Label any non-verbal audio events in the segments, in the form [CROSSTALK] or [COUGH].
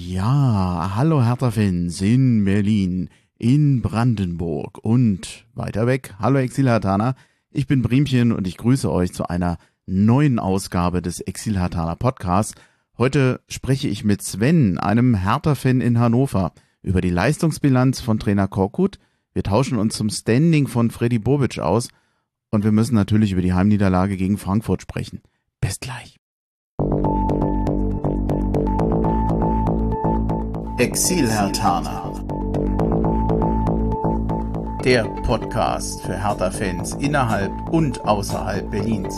Ja, hallo Hertha-Fans in Berlin, in Brandenburg und weiter weg. Hallo Exilhartaner, ich bin Briemchen und ich grüße euch zu einer neuen Ausgabe des Exilhartaner Podcasts. Heute spreche ich mit Sven, einem Hertha-Fan in Hannover, über die Leistungsbilanz von Trainer Korkut. Wir tauschen uns zum Standing von Freddy Bobic aus und wir müssen natürlich über die Heimniederlage gegen Frankfurt sprechen. Bis gleich. Exil-Hertaner. Der Podcast für Hertha-Fans innerhalb und außerhalb Berlins.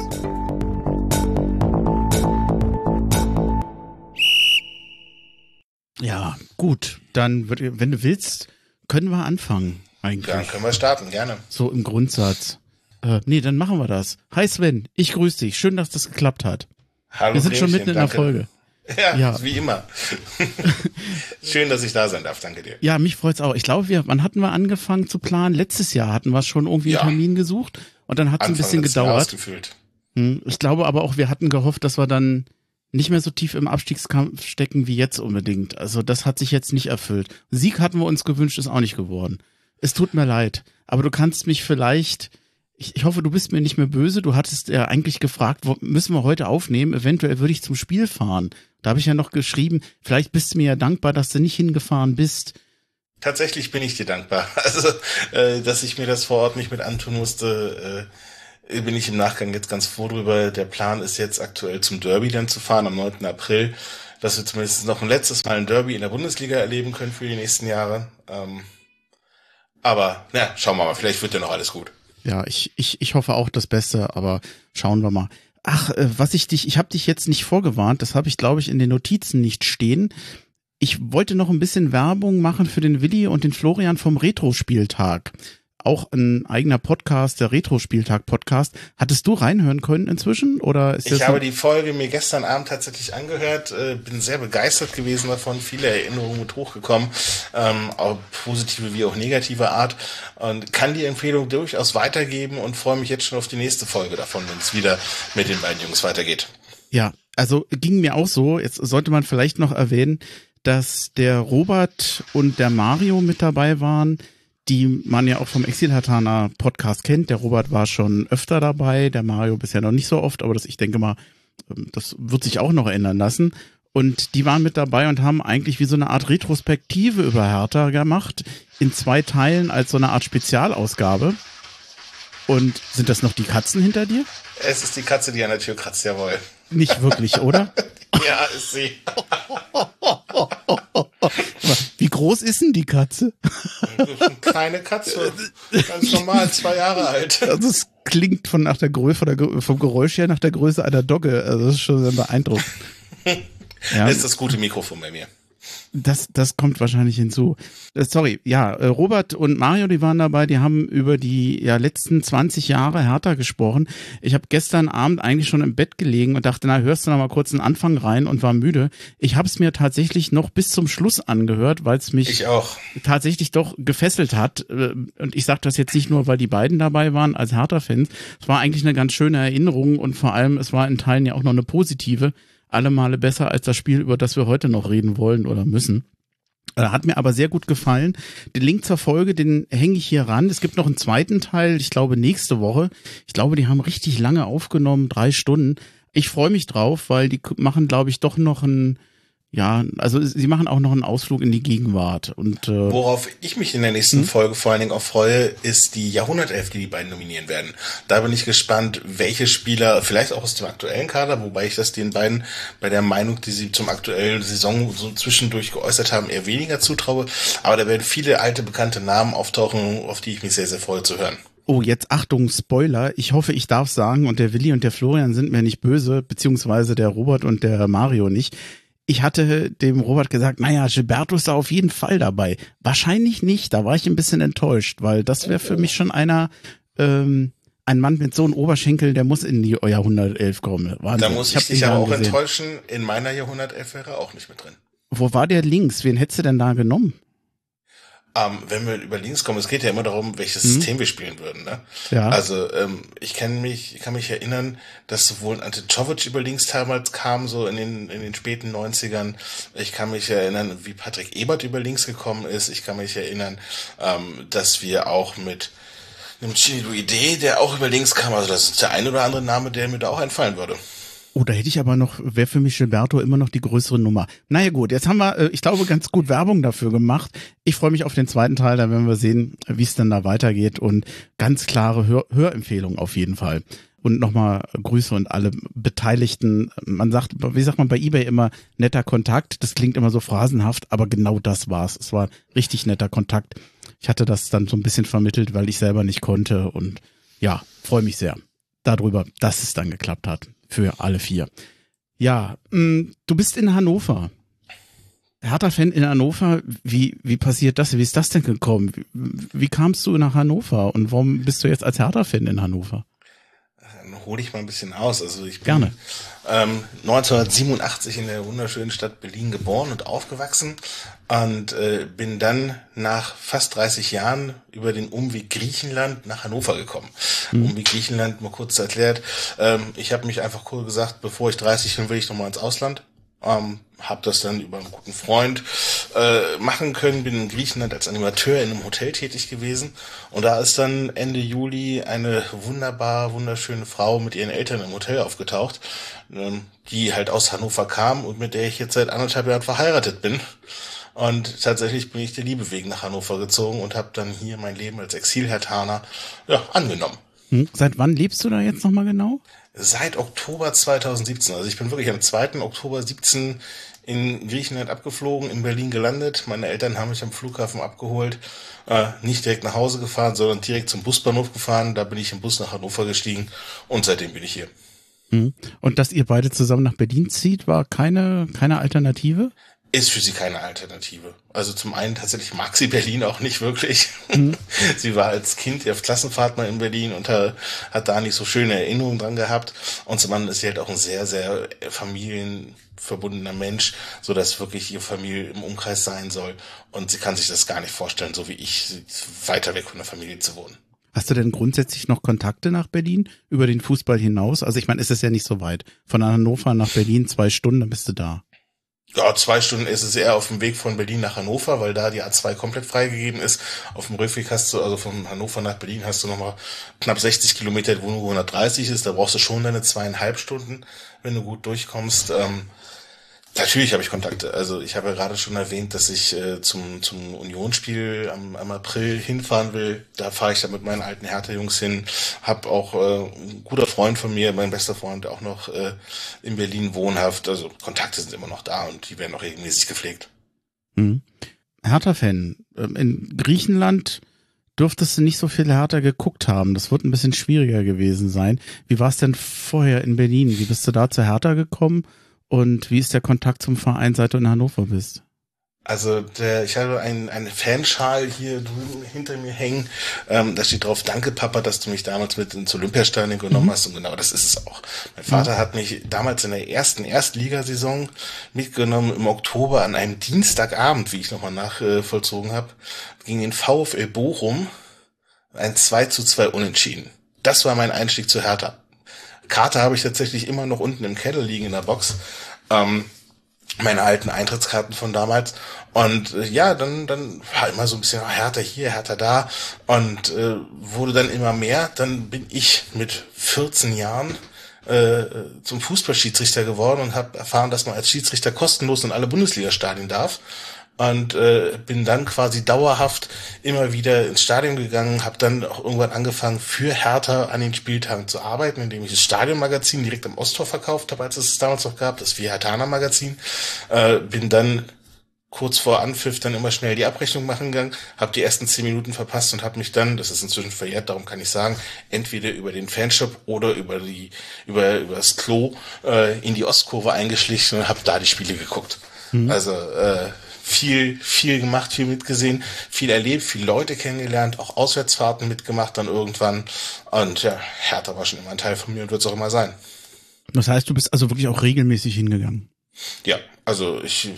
Ja, gut. Dann, wenn du willst, können wir anfangen. Eigentlich. Dann können wir starten, gerne. So im Grundsatz. Äh, nee, dann machen wir das. Hi Sven, ich grüße dich. Schön, dass das geklappt hat. Hallo. Wir sind schon mitten in der Folge. Ja, ja, wie immer. [LAUGHS] Schön, dass ich da sein darf. Danke dir. Ja, mich freut's auch. Ich glaube, wir, wann hatten wir angefangen zu planen? Letztes Jahr hatten wir schon irgendwie ja. einen Termin gesucht und dann hat es ein bisschen gedauert. Hm, ich glaube aber auch, wir hatten gehofft, dass wir dann nicht mehr so tief im Abstiegskampf stecken wie jetzt unbedingt. Also das hat sich jetzt nicht erfüllt. Sieg hatten wir uns gewünscht, ist auch nicht geworden. Es tut mir leid, aber du kannst mich vielleicht ich, ich hoffe, du bist mir nicht mehr böse. Du hattest ja eigentlich gefragt, wo, müssen wir heute aufnehmen? Eventuell würde ich zum Spiel fahren. Da habe ich ja noch geschrieben, vielleicht bist du mir ja dankbar, dass du nicht hingefahren bist. Tatsächlich bin ich dir dankbar. [LAUGHS] Also, äh, dass ich mir das vor Ort nicht mit antun musste, äh, bin ich im Nachgang jetzt ganz froh drüber. Der Plan ist jetzt aktuell zum Derby dann zu fahren am 9. April, dass wir zumindest noch ein letztes Mal ein Derby in der Bundesliga erleben können für die nächsten Jahre. Ähm, aber, na, schauen wir mal, vielleicht wird ja noch alles gut. Ja, ich, ich, ich hoffe auch das Beste, aber schauen wir mal. Ach, äh, was ich dich, ich habe dich jetzt nicht vorgewarnt, das habe ich, glaube ich, in den Notizen nicht stehen. Ich wollte noch ein bisschen Werbung machen für den Willi und den Florian vom Retro-Spieltag auch ein eigener Podcast, der Retro-Spieltag-Podcast. Hattest du reinhören können inzwischen? Oder ist ich habe die Folge mir gestern Abend tatsächlich angehört, äh, bin sehr begeistert gewesen davon, viele Erinnerungen mit hochgekommen, ähm, auch positive wie auch negative Art und kann die Empfehlung durchaus weitergeben und freue mich jetzt schon auf die nächste Folge davon, wenn es wieder mit den beiden Jungs weitergeht. Ja, also ging mir auch so. Jetzt sollte man vielleicht noch erwähnen, dass der Robert und der Mario mit dabei waren die man ja auch vom Exilhatana Podcast kennt. Der Robert war schon öfter dabei, der Mario bisher noch nicht so oft, aber das, ich denke mal, ähm, das wird sich auch noch ändern lassen. Und die waren mit dabei und haben eigentlich wie so eine Art Retrospektive über Hertha gemacht, in zwei Teilen als so eine Art Spezialausgabe. Und sind das noch die Katzen hinter dir? Es ist die Katze, die an der Tür kratzt, jawohl. Nicht wirklich, oder? [LAUGHS] ja, ist sie. [LAUGHS] Wie groß ist denn die Katze? Das ist eine kleine Katze. Ganz normal, zwei Jahre alt. Also es klingt von nach der Größe, vom Geräusch her nach der Größe einer Dogge. Also das ist schon sehr beeindruckend. [LAUGHS] Ja. Das ist das gute Mikrofon bei mir. Das, das kommt wahrscheinlich hinzu. Äh, sorry, ja, äh, Robert und Mario, die waren dabei, die haben über die ja, letzten 20 Jahre Hertha gesprochen. Ich habe gestern Abend eigentlich schon im Bett gelegen und dachte, na, hörst du noch mal kurz einen Anfang rein und war müde. Ich habe es mir tatsächlich noch bis zum Schluss angehört, weil es mich tatsächlich doch gefesselt hat. Äh, und ich sage das jetzt nicht nur, weil die beiden dabei waren als Hertha-Fans. Es war eigentlich eine ganz schöne Erinnerung und vor allem, es war in Teilen ja auch noch eine positive alle Male besser als das Spiel, über das wir heute noch reden wollen oder müssen. Äh, hat mir aber sehr gut gefallen. Den Link zur Folge, den hänge ich hier ran. Es gibt noch einen zweiten Teil, ich glaube nächste Woche. Ich glaube, die haben richtig lange aufgenommen, drei Stunden. Ich freue mich drauf, weil die machen, glaube ich, doch noch ein ja, also sie machen auch noch einen Ausflug in die Gegenwart. Und, äh, Worauf ich mich in der nächsten hm? Folge vor allen Dingen auch freue, ist die Jahrhundertelf, die die beiden nominieren werden. Da bin ich gespannt, welche Spieler, vielleicht auch aus dem aktuellen Kader, wobei ich das den beiden bei der Meinung, die sie zum aktuellen Saison so zwischendurch geäußert haben, eher weniger zutraue. Aber da werden viele alte, bekannte Namen auftauchen, auf die ich mich sehr, sehr freue zu hören. Oh, jetzt Achtung, Spoiler. Ich hoffe, ich darf sagen, und der Willi und der Florian sind mir nicht böse, beziehungsweise der Robert und der Mario nicht ich hatte dem Robert gesagt, naja, Gilberto ist da auf jeden Fall dabei. Wahrscheinlich nicht, da war ich ein bisschen enttäuscht, weil das wäre für mich schon einer, ähm, ein Mann mit so einem Oberschenkel, der muss in die Jahrhundertelf kommen. Wahnsinn. Da muss ich, ich dich aber auch gesehen. enttäuschen, in meiner Jahrhundertelf wäre er auch nicht mit drin. Wo war der links? Wen hättest du denn da genommen? Ähm, wenn wir über links kommen, es geht ja immer darum, welches mhm. System wir spielen würden. Ne? Ja. Also ähm, ich kenne mich, ich kann mich erinnern, dass sowohl Ante Czovic über links damals kam, so in den in den späten 90ern. Ich kann mich erinnern, wie Patrick Ebert über links gekommen ist. Ich kann mich erinnern, ähm, dass wir auch mit einem Chinido Idee, der auch über links kam. Also das ist der ein oder andere Name, der mir da auch einfallen würde. Oh, da hätte ich aber noch, wäre für mich Gilberto immer noch die größere Nummer. Naja gut, jetzt haben wir, äh, ich glaube, ganz gut Werbung dafür gemacht. Ich freue mich auf den zweiten Teil, da werden wir sehen, wie es dann da weitergeht und ganz klare Hör Hörempfehlung auf jeden Fall. Und nochmal Grüße und alle Beteiligten. Man sagt, wie sagt man bei eBay immer, netter Kontakt. Das klingt immer so phrasenhaft, aber genau das war's. Es war richtig netter Kontakt. Ich hatte das dann so ein bisschen vermittelt, weil ich selber nicht konnte und ja, freue mich sehr darüber, dass es dann geklappt hat für alle vier. Ja, mh, mm, du bist in Hannover. Hertha-Fan in Hannover, wie, wie passiert das? Wie ist das denn gekommen? Wie, wie kamst du nach Hannover und warum bist du jetzt als Hertha-Fan in Hannover? Dann hole ich mal ein bisschen aus. Also ich bin Gerne. Ähm, 1987 in der wunderschönen Stadt Berlin geboren und aufgewachsen und äh, bin dann nach fast 30 Jahren über den Umweg Griechenland nach Hannover gekommen. Mhm. Umweg Griechenland, mal kurz erklärt. Ähm, ich habe mich einfach cool gesagt, bevor ich 30 bin, will ich nochmal ins Ausland. Ähm, habe das dann über einen guten Freund äh, machen können, bin in Griechenland als Animateur in einem Hotel tätig gewesen und da ist dann Ende Juli eine wunderbar wunderschöne Frau mit ihren Eltern im Hotel aufgetaucht, ähm, die halt aus Hannover kam und mit der ich jetzt seit anderthalb Jahren verheiratet bin. Und tatsächlich bin ich der Liebe wegen nach Hannover gezogen und habe dann hier mein Leben als Exilhertaner ja, angenommen. Hm. Seit wann lebst du da jetzt nochmal genau? Seit Oktober 2017. Also ich bin wirklich am 2. Oktober 17 in Griechenland abgeflogen, in Berlin gelandet. Meine Eltern haben mich am Flughafen abgeholt, äh, nicht direkt nach Hause gefahren, sondern direkt zum Busbahnhof gefahren. Da bin ich im Bus nach Hannover gestiegen und seitdem bin ich hier. Hm. Und dass ihr beide zusammen nach Berlin zieht, war keine, keine Alternative? Ist für sie keine Alternative. Also zum einen tatsächlich mag sie Berlin auch nicht wirklich. Mhm. [LAUGHS] sie war als Kind auf Klassenfahrt mal in Berlin und hat da nicht so schöne Erinnerungen dran gehabt. Und zum anderen ist sie halt auch ein sehr, sehr familienverbundener Mensch, so dass wirklich ihre Familie im Umkreis sein soll. Und sie kann sich das gar nicht vorstellen, so wie ich, weiter weg von der Familie zu wohnen. Hast du denn grundsätzlich noch Kontakte nach Berlin über den Fußball hinaus? Also ich meine, es ist ja nicht so weit. Von Hannover nach Berlin zwei Stunden, dann bist du da. Ja, zwei Stunden ist es eher auf dem Weg von Berlin nach Hannover, weil da die A2 komplett freigegeben ist. Auf dem Rückweg hast du, also von Hannover nach Berlin hast du nochmal knapp 60 Kilometer, wo nur 130 ist. Da brauchst du schon deine zweieinhalb Stunden, wenn du gut durchkommst. Ähm, Natürlich habe ich Kontakte. Also ich habe ja gerade schon erwähnt, dass ich äh, zum, zum Unionsspiel am, am April hinfahren will. Da fahre ich dann mit meinen alten Hertha-Jungs hin. Hab auch äh, ein guter Freund von mir, mein bester Freund, auch noch äh, in Berlin wohnhaft. Also Kontakte sind immer noch da und die werden auch regelmäßig gepflegt. Mhm. Hertha-Fan. Ähm, in Griechenland dürftest du nicht so viel Hertha geguckt haben. Das wird ein bisschen schwieriger gewesen sein. Wie war es denn vorher in Berlin? Wie bist du da zu Hertha gekommen? Und wie ist der Kontakt zum Verein, seit du in Hannover bist? Also der, ich habe einen, einen Fanschal hier drüben hinter mir hängen. Ähm, da steht drauf, danke Papa, dass du mich damals mit ins Olympiastadion genommen mhm. hast. Und genau das ist es auch. Mein Vater mhm. hat mich damals in der ersten Erstligasaison mitgenommen im Oktober an einem Dienstagabend, wie ich nochmal nachvollzogen äh, habe, gegen den VfL Bochum. Ein 2 zu 2 Unentschieden. Das war mein Einstieg zu Hertha. Karte habe ich tatsächlich immer noch unten im Keller liegen in der Box. Ähm, meine alten Eintrittskarten von damals. Und äh, ja, dann, dann war immer so ein bisschen härter hier, härter da. Und äh, wurde dann immer mehr. Dann bin ich mit 14 Jahren äh, zum Fußballschiedsrichter geworden und habe erfahren, dass man als Schiedsrichter kostenlos in alle Bundesliga-Stadien darf und äh, bin dann quasi dauerhaft immer wieder ins Stadion gegangen, habe dann auch irgendwann angefangen für Hertha an den Spieltagen zu arbeiten, indem ich das Stadionmagazin direkt am Osttor verkauft habe, als es es damals noch gab, das Vihatana Magazin, äh, bin dann kurz vor Anpfiff dann immer schnell die Abrechnung machen gegangen, habe die ersten zehn Minuten verpasst und habe mich dann, das ist inzwischen verjährt, darum kann ich sagen, entweder über den Fanshop oder über die über über das Klo äh, in die Ostkurve eingeschlichen und habe da die Spiele geguckt. Mhm. Also äh, viel, viel gemacht, viel mitgesehen, viel erlebt, viele Leute kennengelernt, auch Auswärtsfahrten mitgemacht dann irgendwann. Und ja, Hertha war schon immer ein Teil von mir und wird es auch immer sein. Das heißt, du bist also wirklich auch regelmäßig hingegangen? Ja, also ich,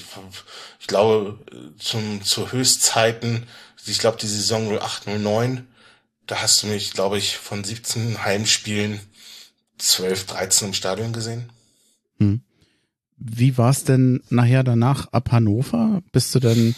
ich glaube, zum, zu Höchstzeiten ich glaube, die Saison 08, 09, da hast du mich, glaube ich, von 17 Heimspielen 12, 13 im Stadion gesehen. Hm. Wie war es denn nachher danach ab Hannover? Bist du denn,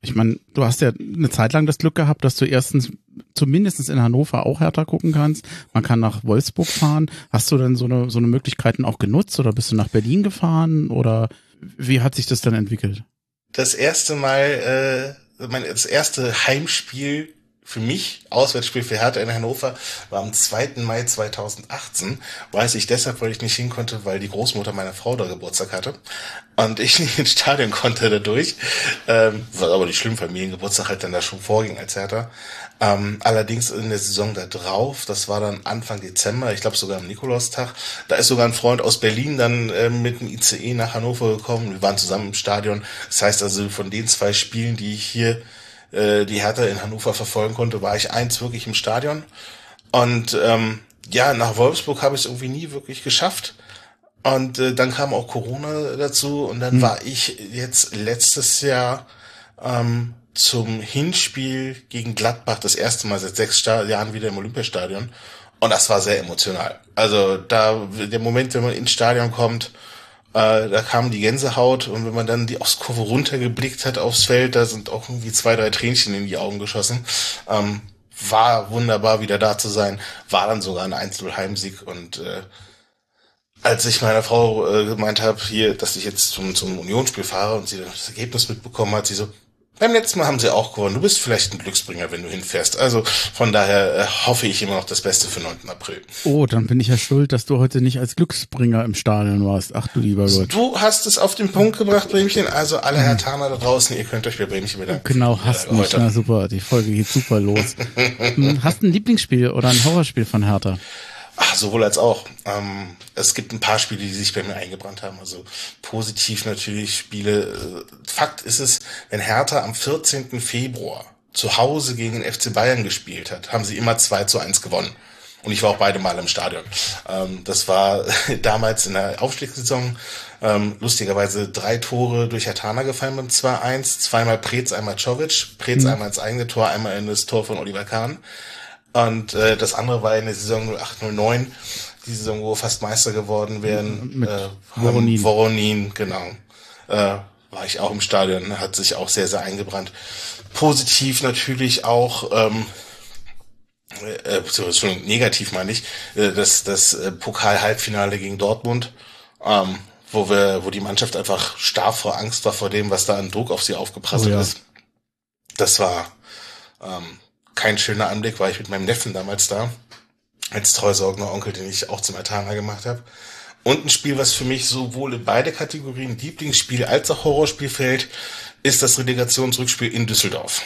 ich meine, du hast ja eine Zeit lang das Glück gehabt, dass du erstens zumindest in Hannover auch härter gucken kannst. Man kann nach Wolfsburg fahren. Hast du denn so eine, so eine Möglichkeiten auch genutzt oder bist du nach Berlin gefahren oder wie hat sich das dann entwickelt? Das erste Mal, äh, mein, das erste Heimspiel für mich, Auswärtsspiel für Hertha in Hannover, war am 2. Mai 2018. Weiß ich deshalb, weil ich nicht hin konnte, weil die Großmutter meiner Frau da Geburtstag hatte. Und ich [LAUGHS] nicht ins Stadion konnte dadurch. Ähm, war aber nicht schlimm, Familiengeburtstag halt dann da schon vorging als Hertha. Ähm, allerdings in der Saison da drauf, das war dann Anfang Dezember, ich glaube sogar am Nikolaustag, da ist sogar ein Freund aus Berlin dann äh, mit dem ICE nach Hannover gekommen. Wir waren zusammen im Stadion. Das heißt also, von den zwei Spielen, die ich hier äh, die Hertha in Hannover verfolgen konnte, war ich eins wirklich im Stadion. Und ähm, ja, nach Wolfsburg habe ich es irgendwie nie wirklich geschafft. Und äh, dann kam auch Corona dazu und dann hm. war ich jetzt letztes Jahr ähm, zum Hinspiel gegen Gladbach das erste Mal seit sechs Jahren wieder im Olympiastadion. Und das war sehr emotional. Also da, der Moment, wenn man ins Stadion kommt, äh, da kam die Gänsehaut und wenn man dann die Ostkurve runtergeblickt hat aufs Feld, da sind auch irgendwie zwei, drei Tränchen in die Augen geschossen. Ähm, war wunderbar, wieder da zu sein. War dann sogar ein Einzelheimsieg und äh, als ich meiner Frau äh, gemeint habe, hier, dass ich jetzt zum, zum Unionsspiel fahre und sie das Ergebnis mitbekommen hat, sie so, beim letzten Mal haben sie auch gewonnen. Du bist vielleicht ein Glücksbringer, wenn du hinfährst. Also von daher äh, hoffe ich immer noch das Beste für 9. April. Oh, dann bin ich ja schuld, dass du heute nicht als Glücksbringer im Stadion warst. Ach du lieber Gott. Du hast es auf den Punkt gebracht, Bremchen. Also alle Herr Taner da draußen, ihr könnt euch bei Bremchen bedanken. Genau, hast du mich. Na super, die Folge geht super los. [LAUGHS] Hm, hast du ein Lieblingsspiel oder ein Horrorspiel von Hertha? Ach, sowohl als auch. Ähm, es gibt ein paar Spiele, die sich bei mir eingebrannt haben. Also positiv natürlich Spiele. Äh, Fakt ist es, wenn Hertha am 14. Februar zu Hause gegen den FC Bayern gespielt hat, haben sie immer 2 zu 1 gewonnen. Und ich war auch beide Mal im Stadion. Ähm, das war [LAUGHS] damals in der Aufstiegssaison ähm, lustigerweise drei Tore durch Hatana gefallen beim 2-1. Zweimal Preetz, einmal Czovic. Preetz mhm. einmal ins eigene Tor, einmal in das Tor von Oliver Kahn. Und äh, das andere war in der Saison 0809, die Saison, wo wir fast Meister geworden wären. Mit äh, Voronin. Voronin, genau. Äh, war ich auch im Stadion, hat sich auch sehr, sehr eingebrannt. Positiv natürlich auch, ähm, äh, Entschuldigung, negativ meine ich, äh, das, das äh, Pokal-Halbfinale gegen Dortmund, ähm, wo wir, wo die Mannschaft einfach starr vor Angst war vor dem, was da an Druck auf sie aufgeprasselt oh ja. ist. Das war ähm, kein schöner Anblick, war ich mit meinem Neffen damals da, als treusorgender Onkel, den ich auch zum Atana gemacht habe. Und ein Spiel, was für mich sowohl in beide Kategorien Lieblingsspiel als auch Horrorspiel fällt, ist das Relegationsrückspiel in Düsseldorf.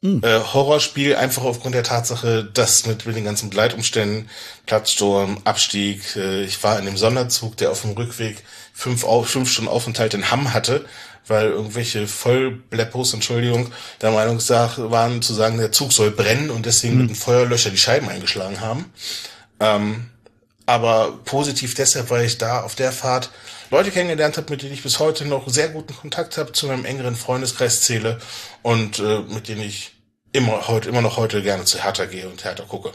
Mhm. Äh, Horrorspiel einfach aufgrund der Tatsache, dass mit, mit den ganzen Begleitumständen, Platzsturm, Abstieg, äh, ich war in dem Sonderzug, der auf dem Rückweg fünf, fünf Stunden Aufenthalt in Hamm hatte, weil irgendwelche Vollbleppos, Entschuldigung, der Meinung waren zu sagen, der Zug soll brennen und deswegen mhm. mit einem Feuerlöscher die Scheiben eingeschlagen haben. Ähm, aber positiv deshalb, weil ich da auf der Fahrt Leute kennengelernt habe, mit denen ich bis heute noch sehr guten Kontakt habe, zu meinem engeren Freundeskreis zähle und äh, mit denen ich immer heute immer noch heute gerne zu Hertha gehe und Hertha gucke.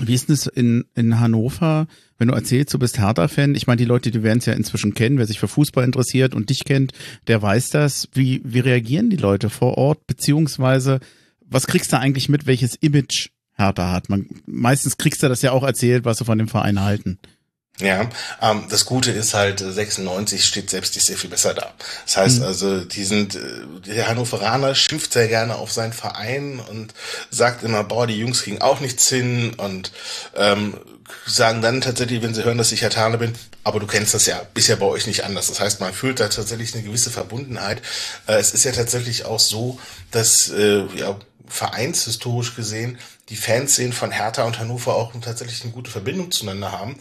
Wie ist es in, in Hannover, wenn du erzählst, du bist Hertha-Fan? Ich meine, die Leute, die werden es ja inzwischen kennen. Wer sich für Fußball interessiert und dich kennt, der weiß das. Wie, wie reagieren die Leute vor Ort? Beziehungsweise, was kriegst du eigentlich mit, welches Image Hertha hat? Man, meistens kriegst du das ja auch erzählt, was sie von dem Verein halten. Ja, ähm, das Gute ist halt, 96 steht selbst nicht sehr viel besser da. Das heißt mhm. also, die sind, äh, der Hannoveraner schimpft sehr gerne auf seinen Verein und sagt immer, boah, die Jungs kriegen auch nichts hin und ähm, sagen dann tatsächlich, wenn sie hören, dass ich Hertaner bin, aber du kennst das ja, ist ja bei euch nicht anders. Das heißt, man fühlt da tatsächlich eine gewisse Verbundenheit. Äh, es ist ja tatsächlich auch so, dass äh, ja, vereinshistorisch gesehen die Fanszenen von Hertha und Hannover auch tatsächlich eine gute Verbindung zueinander haben.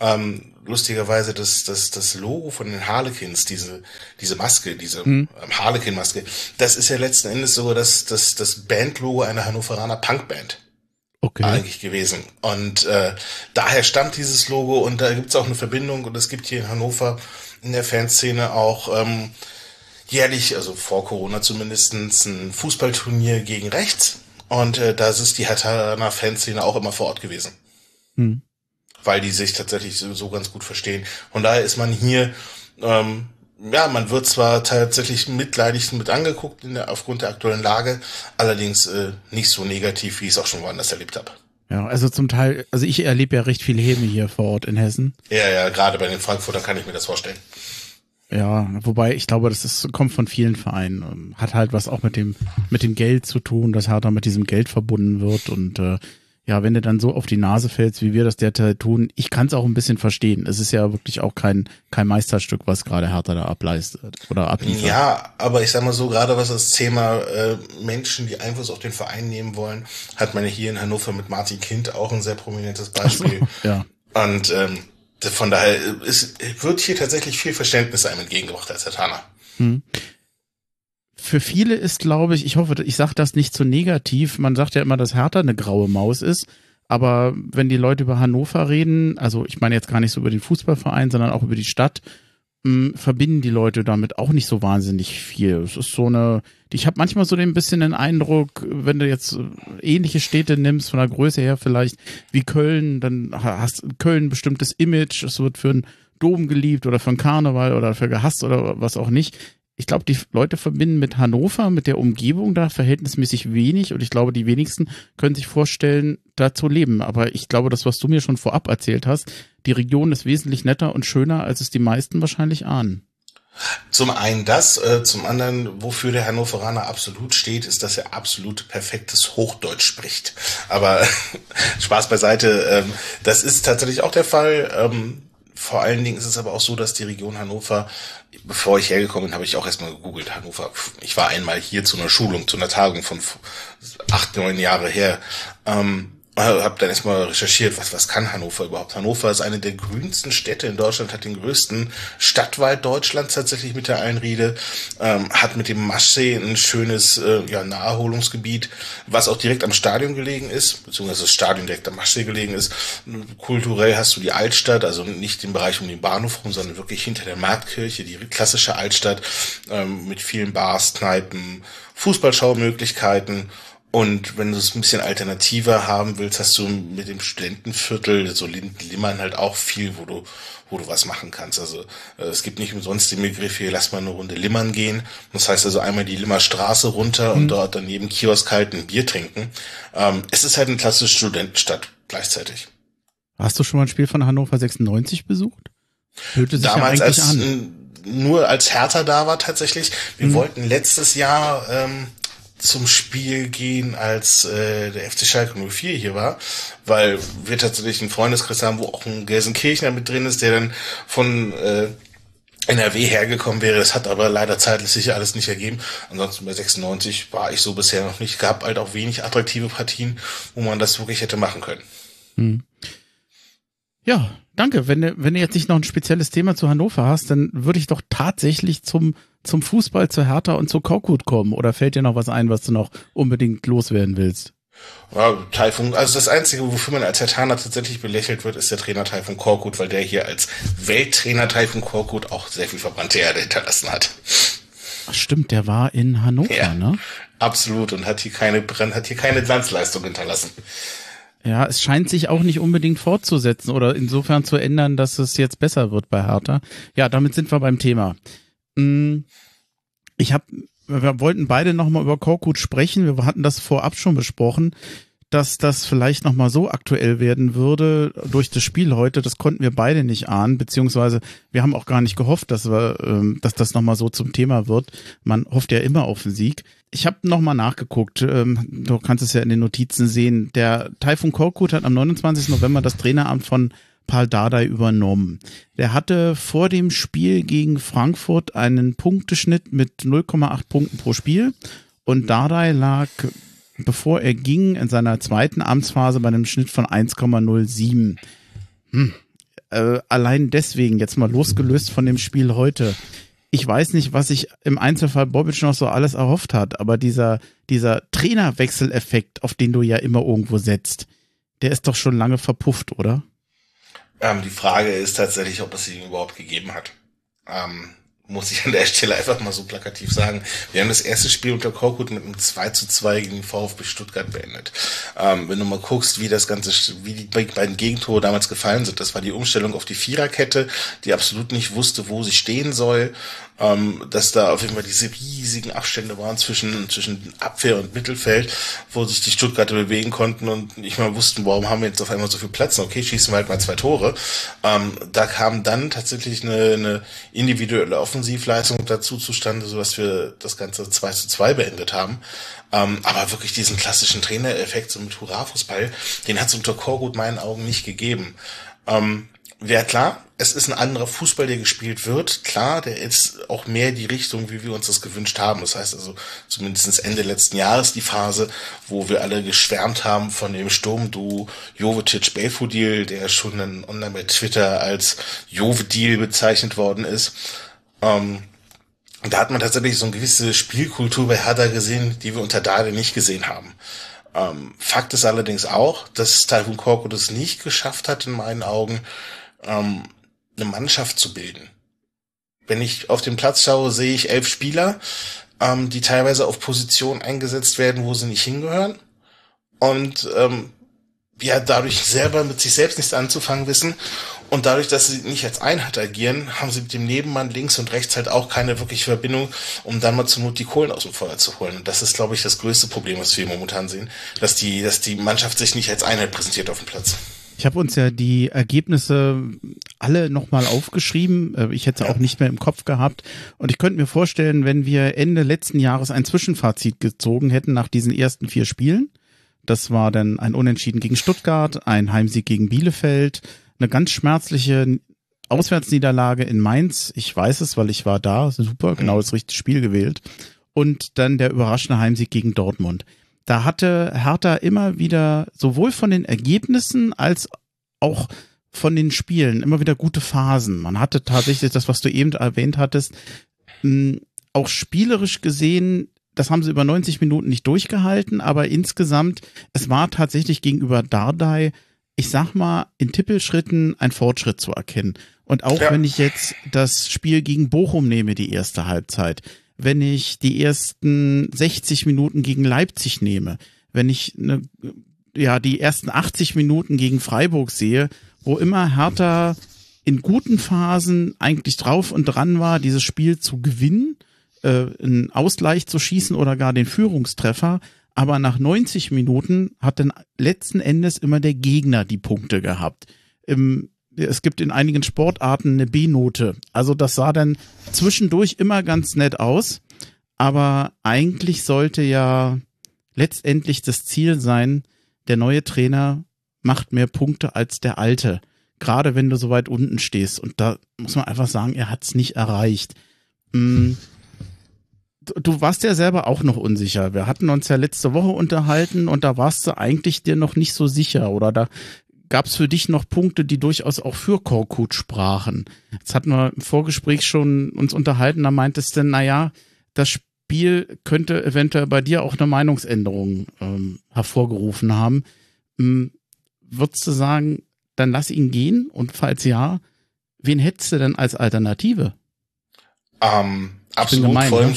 Ähm, lustigerweise das, das, das Logo von den Harlequins, diese, diese Maske, diese mhm. Harlequin-Maske, das ist ja letzten Endes sogar das, das, das Bandlogo einer Hannoveraner Punkband. Okay. Eigentlich gewesen. Und äh, daher stammt dieses Logo und da gibt's auch eine Verbindung und es gibt hier in Hannover in der Fanszene auch ähm, jährlich, also vor Corona zumindest, ein Fußballturnier gegen rechts. Und äh, da ist die Hertha Fanszene auch immer vor Ort gewesen. Hm. Weil die sich tatsächlich so, so ganz gut verstehen. Von daher ist man hier, ähm, ja, man wird zwar tatsächlich mitleidig mit angeguckt in der, aufgrund der aktuellen Lage, allerdings äh, nicht so negativ, wie ich es auch schon woanders erlebt habe. Ja, also zum Teil, also ich erlebe ja recht viel Häme hier vor Ort in Hessen. Ja, ja, gerade bei den Frankfurtern kann ich mir das vorstellen. Ja, wobei ich glaube, das ist, kommt von vielen Vereinen. Hat halt was auch mit dem, mit dem Geld zu tun, dass Hertha mit diesem Geld verbunden wird und äh, ja, wenn du dann so auf die Nase fällst, wie wir das derzeit tun, ich kann es auch ein bisschen verstehen. Es ist ja wirklich auch kein, kein Meisterstück, was gerade Hertha da ableistet oder abliefert. Ja, aber ich sag mal so, gerade was das Thema äh, Menschen, die Einfluss auf den Verein nehmen wollen, hat man ja hier in Hannover mit Martin Kind auch ein sehr prominentes Beispiel. So, [LAUGHS] ja. Und ähm, von daher ist, wird hier tatsächlich viel Verständnis einem entgegengebracht als Herr Tana. Hm für viele ist, glaube ich, ich hoffe, ich sage das nicht zu negativ. Man sagt ja immer, dass Hertha eine graue Maus ist. Aber wenn die Leute über Hannover reden, also ich meine jetzt gar nicht so über den Fußballverein, sondern auch über die Stadt, mh, hm, verbinden die Leute damit auch nicht so wahnsinnig viel. Es ist so eine, ich habe manchmal so ein bisschen den Eindruck, wenn du jetzt ähnliche Städte nimmst, von der Größe her vielleicht wie Köln, dann hast Köln ein bestimmtes Image, es wird für einen Dom geliebt oder für einen Karneval oder für gehasst oder was auch nicht ich glaube, die Leute verbinden mit Hannover, mit der Umgebung da verhältnismäßig wenig und ich glaube, die wenigsten können sich vorstellen, da zu leben. Aber ich glaube, das, was du mir schon vorab erzählt hast, die Region ist wesentlich netter und schöner, als es die meisten wahrscheinlich ahnen. Zum einen das, äh, zum anderen, wofür der Hannoveraner absolut steht, ist, dass er absolut perfektes Hochdeutsch spricht. Aber [LAUGHS] Spaß beiseite, ähm, das ist tatsächlich auch der Fall. Ähm, vor allen Dingen ist es aber auch so, dass die Region Hannover, bevor ich hergekommen bin, habe ich auch erstmal gegoogelt, Hannover. Ich war einmal hier zu einer Schulung, zu einer Tagung von acht, neun Jahre her. Ähm, habe dann erstmal recherchiert, was, was kann Hannover überhaupt? Hannover ist eine der grünsten Städte in Deutschland, hat den größten Stadtwald Deutschlands tatsächlich mit der Einriede, ähm, hat mit dem Maschsee ein schönes äh, ja, Naherholungsgebiet, was auch direkt am Stadion gelegen ist, beziehungsweise das Stadion direkt am Maschsee gelegen ist. Kulturell hast du die Altstadt, also nicht den Bereich um den Bahnhof rum, sondern wirklich hinter der Marktkirche, die klassische Altstadt ähm, mit vielen Bars, Kneipen, Fußballschaumöglichkeiten und wenn du es ein bisschen alternativer haben willst, hast du mit dem Studentenviertel, so Limmern halt auch viel, wo du, wo du was machen kannst. Also äh, es gibt nicht umsonst den Begriff hier, lass mal eine Runde Limmern gehen. Das heißt also einmal die Limmerstraße runter mhm. und dort daneben Kiosk halt ein Bier trinken. Ähm, es ist halt eine klassische Studentenstadt gleichzeitig. Hast du schon mal ein Spiel von Hannover 96 besucht? Hörte sich Damals ja als an. nur als Hertha da war tatsächlich. Wir mhm. wollten letztes Jahr ähm, zum Spiel gehen, als äh, der FC Schalke 04 hier war, weil wir tatsächlich einen Freundeskreis haben, wo auch ein Gelsenkirchner mit drin ist, der dann von äh, NRW hergekommen wäre. Das hat aber leider zeitlich sicher alles nicht ergeben. Ansonsten bei 96 war ich so bisher noch nicht. Gab halt auch wenig attraktive Partien, wo man das wirklich hätte machen können. Hm. Ja, danke. Wenn wenn du jetzt nicht noch ein spezielles Thema zu Hannover hast, dann würde ich doch tatsächlich zum zum Fußball, zu Hertha und zu Korkut kommen? Oder fällt dir noch was ein, was du noch unbedingt loswerden willst? Ja, Taifun, also das Einzige, wofür man als Hertaner tatsächlich belächelt wird, ist der Trainer Taifun Korkut, weil der hier als Welttrainer Taifun Korkut auch sehr viel verbrannte Erde hinterlassen hat. Ach, stimmt, der war in Hannover, ja, ne? Absolut und hat hier keine hat hier keine Glanzleistung hinterlassen. Ja, es scheint sich auch nicht unbedingt fortzusetzen oder insofern zu ändern, dass es jetzt besser wird bei Hertha. Ja, damit sind wir beim Thema. Mm, ich habe, wir wollten beide nochmal über Korkut sprechen. Wir hatten das vorab schon besprochen, dass das vielleicht nochmal so aktuell werden würde durch das Spiel heute. Das konnten wir beide nicht ahnen, beziehungsweise wir haben auch gar nicht gehofft, dass wir, ähm, dass das nochmal so zum Thema wird. Man hofft ja immer auf den Sieg. Ich habe nochmal nachgeguckt. Ähm, du kannst es ja in den Notizen sehen. Der Taifun Korkut hat am 29. November das Traineramt von Paul Dardai übernommen. Der hatte vor dem Spiel gegen Frankfurt einen Punkteschnitt mit 0,8 Punkten pro Spiel und Dardai lag, bevor er ging, in seiner zweiten Amtsphase bei einem Schnitt von 1,07. Hm. Äh, allein deswegen, jetzt mal losgelöst von dem Spiel heute, ich weiß nicht, was sich im Einzelfall Bobic noch so alles erhofft hat, aber dieser, dieser Trainerwechseleffekt, auf den du ja immer irgendwo setzt, der ist doch schon lange verpufft, oder? Ähm, die Frage ist tatsächlich, ob es ihn überhaupt gegeben hat. Ähm, muss ich an der Stelle einfach mal so plakativ sagen. Wir haben das erste Spiel unter Korkut mit einem 2 zu 2 gegen VfB Stuttgart beendet. Ähm, wenn du mal guckst, wie das Ganze, wie die beiden Gegentore damals gefallen sind, das war die Umstellung auf die Viererkette, die absolut nicht wusste, wo sie stehen soll ähm, dass da auf jeden Fall diese riesigen Abstände waren zwischen, zwischen Abwehr und Mittelfeld, wo sich die Stuttgarter bewegen konnten und nicht mal wussten, warum haben wir jetzt auf einmal so viel Platz. Okay, schießen wir halt mal zwei Tore. Ähm, da kam dann tatsächlich eine, eine individuelle Offensivleistung dazu zustande, so dass wir das Ganze 2 zu 2 beendet haben. Ähm, aber wirklich diesen klassischen Trainereffekt so mit Hurra-Fußball, den hat es unter Korgut meinen Augen nicht gegeben. Ähm, Wäre klar, es ist ein anderer Fußball, der gespielt wird. Klar, der ist auch mehr die Richtung, wie wir uns das gewünscht haben. Das heißt also zumindest Ende letzten Jahres die Phase, wo wir alle geschwärmt haben von dem Sturmduo Jovetic Belfodil, der schon dann online bei Twitter als Jovedil bezeichnet worden ist. Ähm, da hat man tatsächlich so eine gewisse Spielkultur bei Hertha gesehen, die wir unter Dade nicht gesehen haben. Ähm, Fakt ist allerdings auch, dass Taifun Korkut es nicht geschafft hat, in meinen Augen, ähm, eine Mannschaft zu bilden. Wenn ich auf den Platz schaue, sehe ich elf Spieler, ähm, die teilweise auf Positionen eingesetzt werden, wo sie nicht hingehören. Und ähm, ja, dadurch selber mit sich selbst nichts anzufangen wissen. Und dadurch, dass sie nicht als Einheit agieren, haben sie mit dem Nebenmann links und rechts halt auch keine wirkliche Verbindung, um dann mal zur Not die Kohlen aus dem Feuer zu holen. Und das ist, glaube ich, das größte Problem, was wir momentan sehen, dass die, dass die Mannschaft sich nicht als Einheit präsentiert auf dem Platz. Ich habe uns ja die Ergebnisse alle nochmal aufgeschrieben. Äh, ich hätte sie auch nicht mehr im Kopf gehabt. Und ich könnte mir vorstellen, wenn wir Ende letzten Jahres ein Zwischenfazit gezogen hätten nach diesen ersten vier Spielen. Das war dann ein Unentschieden gegen Stuttgart, ein Heimsieg gegen Bielefeld, eine ganz schmerzliche Auswärtsniederlage in Mainz. Ich weiß es, weil ich war da. Super, genau das richtige Spiel gewählt. Und dann der überraschende Heimsieg gegen Dortmund da hatte Hertha immer wieder sowohl von den Ergebnissen als auch von den Spielen immer wieder gute Phasen. Man hatte tatsächlich das, was du eben erwähnt hattest, auch spielerisch gesehen, das haben sie über 90 Minuten nicht durchgehalten, aber insgesamt, es war tatsächlich gegenüber Dardai, ich sag mal, in Tippelschritten ein Fortschritt zu erkennen. Und auch ja. wenn ich jetzt das Spiel gegen Bochum nehme, die erste Halbzeit, wenn ich die ersten 60 Minuten gegen Leipzig nehme, wenn ich ne, ja die ersten 80 Minuten gegen Freiburg sehe, wo immer Hertha in guten Phasen eigentlich drauf und dran war, dieses Spiel zu gewinnen, äh, einen Ausgleich zu schießen oder gar den Führungstreffer, aber nach 90 Minuten hat dann letzten Endes immer der Gegner die Punkte gehabt. Im es gibt in einigen Sportarten eine B-Note. Also das sah dann zwischendurch immer ganz nett aus, aber eigentlich sollte ja letztendlich das Ziel sein, der neue Trainer macht mehr Punkte als der alte. Gerade wenn du so weit unten stehst. Und da muss man einfach sagen, er hat es nicht erreicht. Mm. Du warst ja selber auch noch unsicher. Wir hatten uns ja letzte Woche unterhalten und da warst du eigentlich dir noch nicht so sicher oder da Gab es für dich noch Punkte, die durchaus auch für Korkut sprachen? Jetzt hatten wir im Vorgespräch schon uns unterhalten, da meintest du, naja, das Spiel könnte eventuell bei dir auch eine Meinungsänderung ähm, hervorgerufen haben. Ähm, würdest du sagen, dann lass ihn gehen? Und falls ja, wen hättest du denn als Alternative? Ähm, absolut gemein, voll. Ne?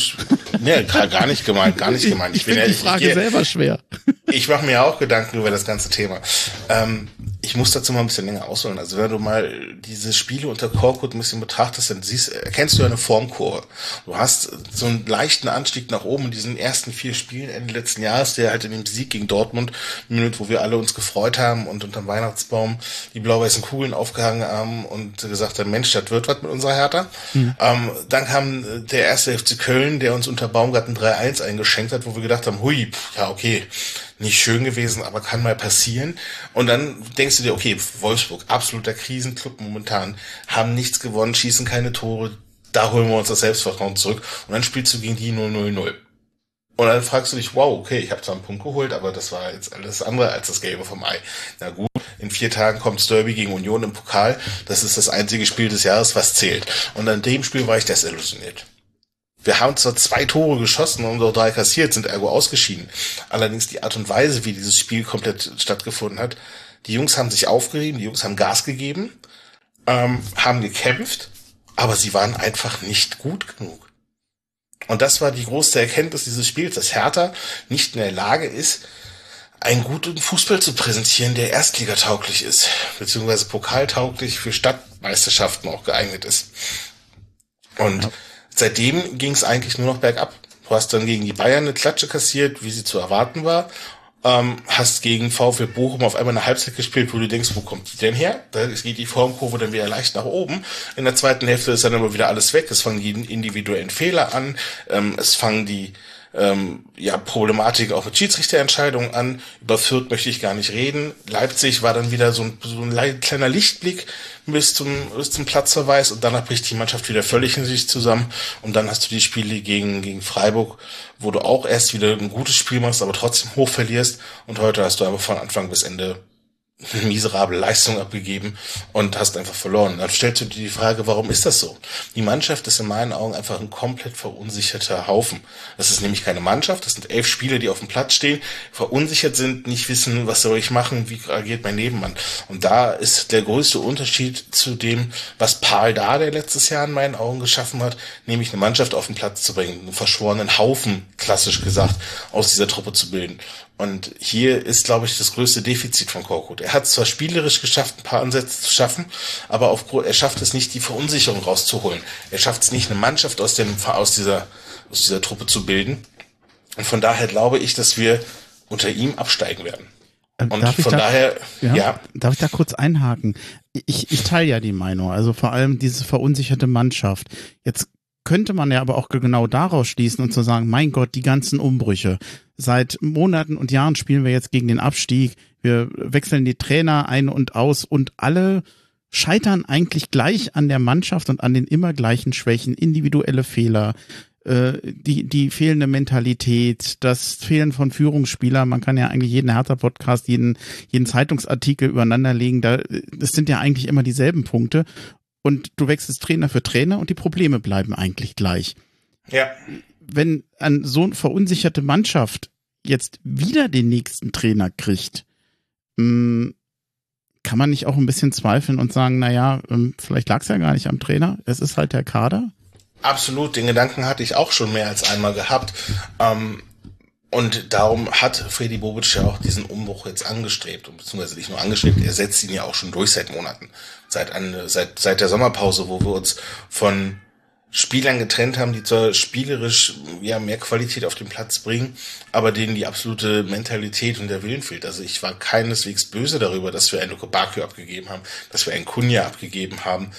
Nee, gar nicht gemeint, gar nicht gemeint. [LAUGHS] Ich, ich finde die Frage ich, selber schwer. Ich mache mir auch Gedanken über das ganze Thema. Ähm, ich muss dazu mal ein bisschen länger ausholen. Also wenn du mal diese Spiele unter Korkut ein bisschen betrachtest, dann siehst, erkennst du eine Formkurve. Du hast so einen leichten Anstieg nach oben in diesen ersten vier Spielen Ende letzten Jahres, der halt in dem Sieg gegen Dortmund, Minute, wo wir alle uns gefreut haben und unterm Weihnachtsbaum die blau-weißen Kugeln aufgehangen haben und gesagt haben, Mensch, das wird was mit unserer Hertha. Mhm. Ähm, dann kam der erste FC Köln, der uns unter Baumgarten 3-1 eingeschenkt hat, wo wir gedacht haben, hui, ja okay, nicht schön gewesen, aber kann mal passieren. Und dann denkst du dir, okay, Wolfsburg, absoluter Krisenclub momentan, haben nichts gewonnen, schießen keine Tore, da holen wir uns das Selbstvertrauen zurück. Und dann spielst du gegen die 0-0-0. Und dann fragst du dich, wow, okay, ich habe zwar einen Punkt geholt, aber das war jetzt alles andere als das Gelbe vom Ei. Na gut, in vier Tagen kommt Derby gegen Union im Pokal. Das ist das einzige Spiel des Jahres, was zählt. Und an dem Spiel war ich desillusioniert. Wir haben zwar zwei Tore geschossen und auch drei kassiert, sind ergo ausgeschieden. Allerdings die Art und Weise, wie dieses Spiel komplett stattgefunden hat, die Jungs haben sich aufgerieben, die Jungs haben Gas gegeben, ähm, haben gekämpft aber sie waren einfach nicht gut genug. Und das war die große Erkenntnis dieses Spiels, dass Hertha nicht in der Lage ist, einen guten Fußball zu präsentieren, der erstligatauglich ist, beziehungsweise pokaltauglich für Stadtmeisterschaften auch geeignet ist. Und ja. Seitdem ging es eigentlich nur noch bergab. Du hast dann gegen die Bayern eine Klatsche kassiert, wie sie zu erwarten war. Ähm, hast gegen VfL Bochum auf einmal eine Halbzeit gespielt, wo du denkst, wo kommt die denn her? Da geht die Formkurve dann wieder leicht nach oben. In der zweiten Hälfte ist dann aber wieder alles weg. Es fangen die individuellen Fehler an. Ähm, es fangen die ähm, ja, Problematik auch mit Schiedsrichterentscheidungen an. Über Fürth möchte ich gar nicht reden. Leipzig war dann wieder so ein, so ein kleiner Lichtblick bis zum, bis zum Platzverweis und danach bricht die Mannschaft wieder völlig in sich zusammen und dann hast du die Spiele gegen, gegen Freiburg, wo du auch erst wieder ein gutes Spiel machst, aber trotzdem hoch verlierst und heute hast du aber von Anfang bis Ende [LAUGHS] miserable Leistung abgegeben und hast einfach verloren. Dann stellst du dir die Frage, warum ist das so? Die Mannschaft ist in meinen Augen einfach ein komplett verunsicherter Haufen. Das ist nämlich keine Mannschaft, das sind elf Spieler, die auf dem Platz stehen, verunsichert sind, nicht wissen, was soll ich machen, wie agiert mein Nebenmann. Und da ist der größte Unterschied zu dem, was Paul der letztes Jahr in meinen Augen geschaffen hat, nämlich eine Mannschaft auf den Platz zu bringen, einen verschworenen Haufen, klassisch gesagt, aus dieser Truppe zu bilden. Und hier ist, glaube ich, das größte Defizit von Korkut. Er hat zwar spielerisch geschafft, ein paar Ansätze zu schaffen, aber auf, er schafft es nicht, die Verunsicherung rauszuholen. Er schafft es nicht, eine Mannschaft aus, dem, aus, dieser, aus dieser Truppe zu bilden. Und von daher glaube ich, dass wir unter ihm absteigen werden. Ähm, Und darf von da, daher, ja, ja. Darf ich da kurz einhaken? Ich, ich teile ja die Meinung, also vor allem diese verunsicherte Mannschaft. Jetzt könnte man ja aber auch genau daraus schließen und zu sagen, mein Gott, die ganzen Umbrüche. Seit Monaten und Jahren spielen wir jetzt gegen den Abstieg. Wir wechseln die Trainer ein und aus und alle scheitern eigentlich gleich an der Mannschaft und an den immer gleichen Schwächen, individuelle Fehler, äh, die, die fehlende Mentalität, das Fehlen von Führungsspielern. Man kann ja eigentlich jeden Hertha-Podcast, jeden, jeden Zeitungsartikel übereinander legen. Da, das sind ja eigentlich immer dieselben Punkte und du wechselst Trainer für Trainer und die Probleme bleiben eigentlich gleich. Ja. Wenn an so eine verunsicherte Mannschaft jetzt wieder den nächsten Trainer kriegt, hm, kann man nicht auch ein bisschen zweifeln und sagen, naja, ähm, vielleicht lag es ja gar nicht am Trainer, es ist halt der Kader? Absolut, den Gedanken hatte ich auch schon mehr als einmal gehabt. Ähm, und darum hat Freddy Bobic ja auch diesen Umbruch jetzt angestrebt, beziehungsweise nicht nur angestrebt, er setzt ihn ja auch schon durch seit Monaten. Seit, eine, seit, seit der Sommerpause, wo wir uns von Spielern getrennt haben, die zwar spielerisch ja mehr Qualität auf den Platz bringen, aber denen die absolute Mentalität und der Willen fehlt. Also ich war keineswegs böse darüber, dass wir einen Luke abgegeben haben, dass wir einen Kunja abgegeben haben.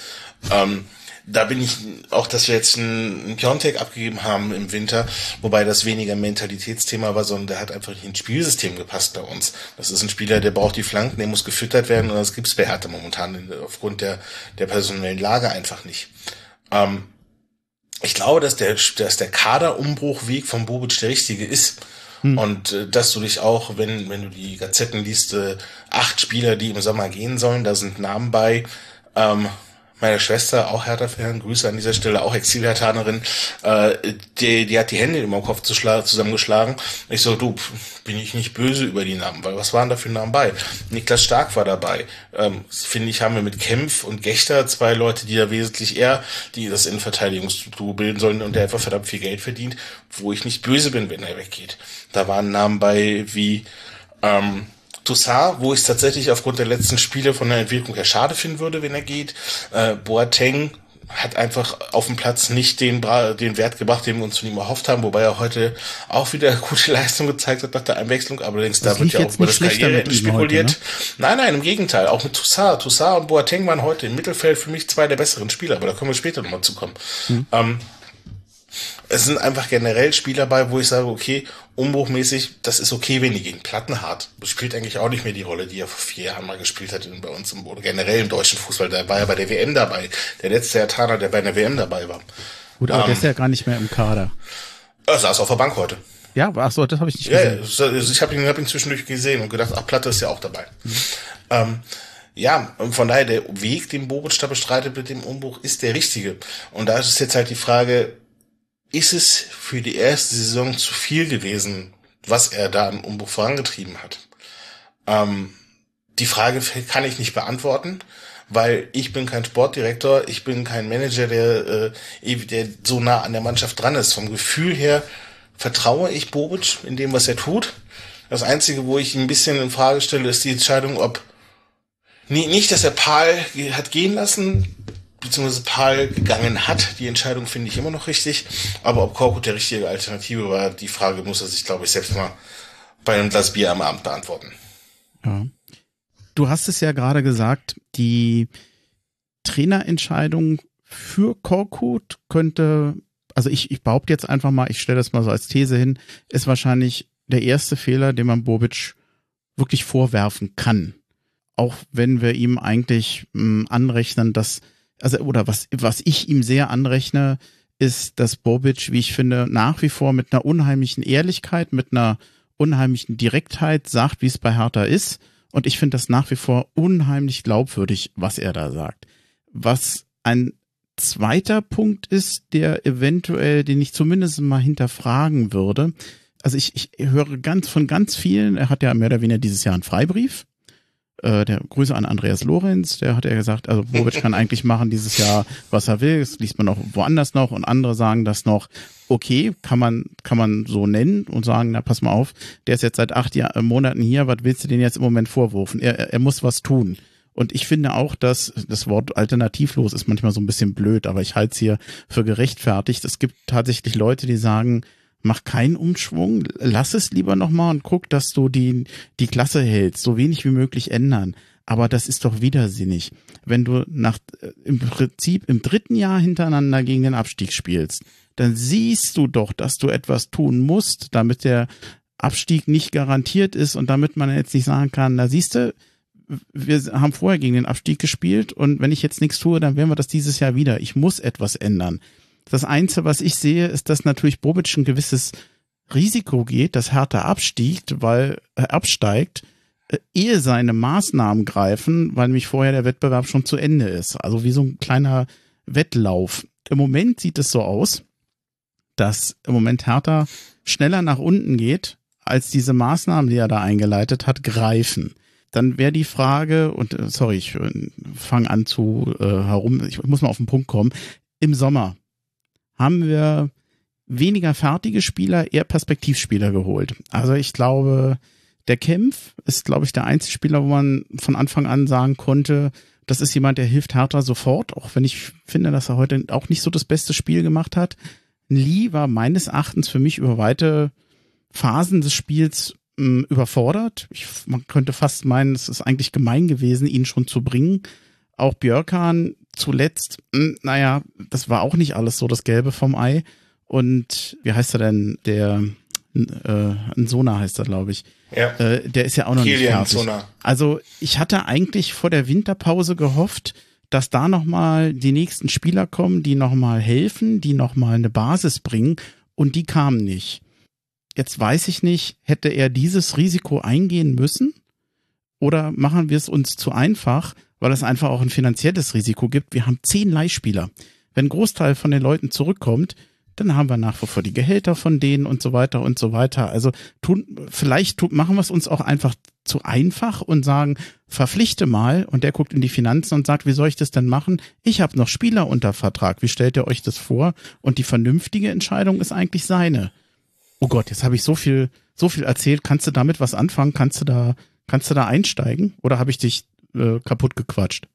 Ähm, da bin ich auch, dass wir jetzt einen, Piontek abgegeben haben im Winter, wobei das weniger Mentalitätsthema war, sondern der hat einfach nicht ins Spielsystem gepasst bei uns. Das ist ein Spieler, der braucht die Flanken, der muss gefüttert werden und das gibt's bei Hertha momentan aufgrund der, der personellen Lage einfach nicht. Ähm, ich glaube, dass der, dass der Kaderumbruchweg von Bobic der richtige ist. Hm. Und äh, dass du dich auch, wenn, wenn du die Gazetten liest, äh, acht Spieler, die im Sommer gehen sollen, da sind Namen bei, ähm, meine Schwester, auch Hertha-Fan, Grüße an dieser Stelle, auch Exil-Hertanerin, äh, die, die hat die Hände im Kopf zusammengeschlagen. Ich so, du, bin ich nicht böse über die Namen, weil was waren da für Namen bei? Niklas Stark war dabei. Ähm, Finde ich, haben wir mit Kempf und Gechter zwei Leute, die da wesentlich eher die das Innenverteidigungsduo bilden sollen und der einfach verdammt viel Geld verdient, wo ich nicht böse bin, wenn er weggeht. Da waren Namen bei wie ähm, Toussaint, wo ich es tatsächlich aufgrund der letzten Spiele von der Entwicklung her schade finden würde, wenn er geht. Äh, Boateng hat einfach auf dem Platz nicht den, den Wert gebracht, den wir uns von ihm erhofft haben, wobei er heute auch wieder [LAUGHS] gute Leistung gezeigt hat nach der Einwechslung, allerdings da wird ja auch über das Karriereende spekuliert. Heute, ne? Nein, nein, im Gegenteil, auch mit Toussaint. Toussaint und Boateng waren heute im Mittelfeld für mich zwei der besseren Spieler, aber da können wir später nochmal zukommen. Hm. Ähm, es sind einfach generell Spieler bei, wo ich sage, okay, umbruchmäßig, das ist okay, wenn die gehen. Plattenhart spielt eigentlich auch nicht mehr die Rolle, die er vor vier Jahren mal gespielt hat bei uns im, oder generell im deutschen Fußball. Der war ja bei der WM dabei. Der letzte Ertaner, der bei der WM dabei war. Gut, aber ähm, der ist ja gar nicht mehr im Kader. Er saß auf der Bank heute. Ja, ach so, das habe ich nicht gesehen. Ja, ich habe ihn, hab ihn zwischendurch gesehen und gedacht, ach, Platte ist ja auch dabei. Mhm. Ähm, ja, und von daher, der Weg, den Bobic da bestreitet mit dem Umbruch, ist der richtige. Und da ist es jetzt halt die Frage, ist es für die erste Saison zu viel gewesen, was er da im Umbruch vorangetrieben hat? Ähm, die Frage kann ich nicht beantworten, weil ich bin kein Sportdirektor, ich bin kein Manager, der, äh, der so nah an der Mannschaft dran ist. Vom Gefühl her vertraue ich Bobic in dem, was er tut. Das Einzige, wo ich ein bisschen in Frage stelle, ist die Entscheidung, ob nicht, dass er Paul hat gehen lassen, beziehungsweise Paul gegangen hat. Die Entscheidung finde ich immer noch richtig. Aber ob Korkut der richtige Alternative war, die Frage muss er sich, glaube ich, selbst mal bei einem Glas Bier am Abend beantworten. Ja. Du hast es ja gerade gesagt, die Trainerentscheidung für Korkut könnte, also ich, ich behaupte jetzt einfach mal, ich stelle das mal so als These hin, ist wahrscheinlich der erste Fehler, den man Bobic wirklich vorwerfen kann. Auch wenn wir ihm eigentlich mh, hm, anrechnen, dass, also, oder was, was ich ihm sehr anrechne, ist, dass Bobic, wie ich finde, nach wie vor mit einer unheimlichen Ehrlichkeit, mit einer unheimlichen Direktheit sagt, wie es bei Hertha ist. Und ich finde das nach wie vor unheimlich glaubwürdig, was er da sagt. Was ein zweiter Punkt ist, der eventuell, den ich zumindest mal hinterfragen würde. Also ich, ich höre ganz von ganz vielen, er hat ja mehr oder weniger dieses Jahr einen Freibrief äh, der Grüße an Andreas Lorenz, der hat ja gesagt, also Bobic kann [LAUGHS] eigentlich machen dieses Jahr, was er will. Das liest man auch woanders noch und andere sagen das noch, okay, kann man, kann man so nennen und sagen, na pass mal auf, der ist jetzt seit acht Jahr, äh, Monaten hier, was willst du denn jetzt im Moment vorwurfen? Er, er muss was tun. Und ich finde auch, dass das Wort alternativlos ist manchmal so ein bisschen blöd, aber ich halte es hier für gerechtfertigt. Es gibt tatsächlich Leute, die sagen, mach keinen Umschwung, lass es lieber nochmal und guck, dass du die, die Klasse hältst, so wenig wie möglich ändern. Aber das ist doch widersinnig. Wenn du nach, äh, im Prinzip im dritten Jahr hintereinander gegen den Abstieg spielst, dann siehst du doch, dass du etwas tun musst, damit der Abstieg nicht garantiert ist und damit man jetzt nicht sagen kann, da siehst du, wir haben vorher gegen den Abstieg gespielt und wenn ich jetzt nichts tue, dann werden wir das dieses Jahr wieder. Ich muss etwas ändern. Das Einzige, was ich sehe, ist, dass natürlich Bobic ein gewisses Risiko geht, dass Hertha abstiegt, weil er äh, absteigt, äh, ehe seine Maßnahmen greifen, weil nämlich vorher der Wettbewerb schon zu Ende ist. Also wie so ein kleiner Wettlauf. Im Moment sieht es so aus, dass im Moment Hertha schneller nach unten geht, als diese Maßnahmen, die er da eingeleitet hat, greifen. Dann wäre die Frage, und äh, sorry, ich fange an zu äh, herum, ich muss mal auf den Punkt kommen, im Sommer haben wir weniger fertige Spieler, eher Perspektivspieler geholt. Also ich glaube, der Kempf ist, glaube ich, der einzige Spieler, wo man von Anfang an sagen konnte, das ist jemand, der hilft Hertha sofort, auch wenn ich finde, dass er heute auch nicht so das beste Spiel gemacht hat. Lee war meines Erachtens für mich über weite Phasen des Spiels mh, hm, überfordert. Ich, man könnte fast meinen, es ist eigentlich gemein gewesen, ihn schon zu bringen. Auch Björkan zuletzt, hm, naja, das war auch nicht alles so das Gelbe vom Ei. Und wie heißt er denn? Der äh, Sona heißt er, glaube ich. Ja. Äh, der ist ja auch noch Kilian nicht fertig. Also ich hatte eigentlich vor der Winterpause gehofft, dass da nochmal die nächsten Spieler kommen, die nochmal helfen, die nochmal eine Basis bringen und die kamen nicht. Jetzt weiß ich nicht, hätte er dieses Risiko eingehen müssen? Oder machen wir es uns zu einfach weil es einfach auch ein finanzielles Risiko gibt. Wir haben zehn Leihspieler. Wenn ein Großteil von den Leuten zurückkommt, dann haben wir nach wie vor die Gehälter von denen und so weiter und so weiter. Also tun, vielleicht tun, machen wir es uns auch einfach zu einfach und sagen, verpflichte mal und der guckt in die Finanzen und sagt, wie soll ich das denn machen? Ich habe noch Spieler unter Vertrag. Wie stellt ihr euch das vor? Und die vernünftige Entscheidung ist eigentlich seine. Oh Gott, jetzt habe ich so viel, so viel erzählt. Kannst du damit was anfangen? Kannst du da, kannst du da einsteigen? Oder habe ich dich äh, kaputt gequatscht.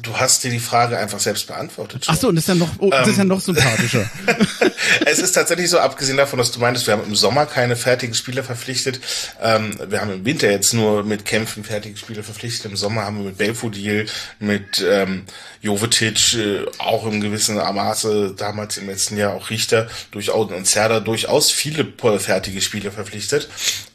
Du hast dir die Frage einfach selbst beantwortet. Schon. Ach so, und das ist ja noch, oh, das ist ja ähm, noch sympathischer. [LAUGHS] es ist tatsächlich so, abgesehen davon, dass du meintest, wir haben im Sommer keine fertigen Spieler verpflichtet. Ähm, wir haben im Winter jetzt nur mit Kämpfen fertige Spieler verpflichtet. Im Sommer haben wir mit Belfodil, mit ähm, Jovetic, äh, auch im gewissen Maße, damals im letzten Jahr auch Richter, durchaus und Zerda durchaus viele fertige Spieler verpflichtet.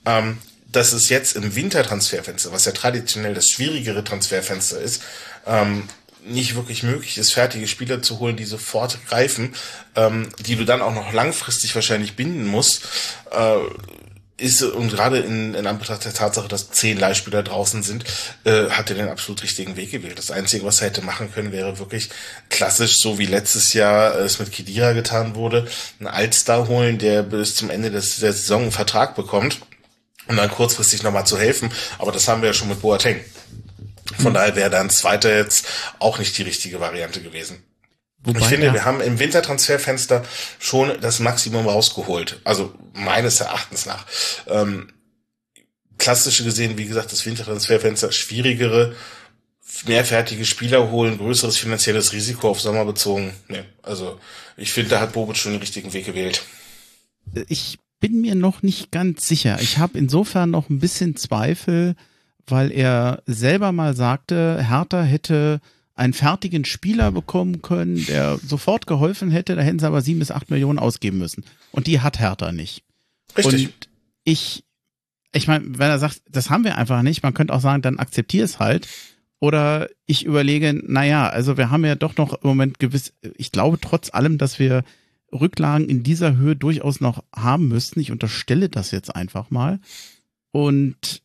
Ähm, dass es jetzt im Wintertransferfenster, was ja traditionell das schwierigere Transferfenster ist, ähm, nicht wirklich möglich ist, fertige Spieler zu holen, die sofort greifen, ähm, die du dann auch noch langfristig wahrscheinlich binden musst, äh, ist und gerade in, in Anbetracht der Tatsache, dass zehn Leihspieler draußen sind, äh, hat er den absolut richtigen Weg gewählt. Das Einzige, was er hätte machen können, wäre wirklich klassisch, so wie letztes Jahr es mit Kidira getan wurde, einen Altstar holen, der bis zum Ende des, der Saison einen Vertrag bekommt um dann kurzfristig nochmal zu helfen. Aber das haben wir ja schon mit Boateng. Von mhm. daher wäre dann zweiter jetzt auch nicht die richtige Variante gewesen. Wobei, ich finde, ja. wir haben im Wintertransferfenster schon das Maximum rausgeholt. Also meines Erachtens nach. Ähm, klassische gesehen, wie gesagt, das Wintertransferfenster schwierigere, mehrfertige Spieler holen, größeres finanzielles Risiko auf Sommer bezogen. Nee, also ich finde, da hat Bobic schon den richtigen Weg gewählt. Ich bin mir noch nicht ganz sicher. Ich habe insofern noch ein bisschen Zweifel, weil er selber mal sagte, Hertha hätte einen fertigen Spieler bekommen können, der sofort geholfen hätte, da hätten sie aber sieben bis acht Millionen ausgeben müssen. Und die hat Hertha nicht. Richtig. Und ich, ich meine, wenn er sagt, das haben wir einfach nicht, man könnte auch sagen, dann akzeptier es halt. Oder ich überlege, naja, also wir haben ja doch noch im Moment gewiss, ich glaube trotz allem, dass wir Rücklagen in dieser Höhe durchaus noch haben müssten. Ich unterstelle das jetzt einfach mal. Und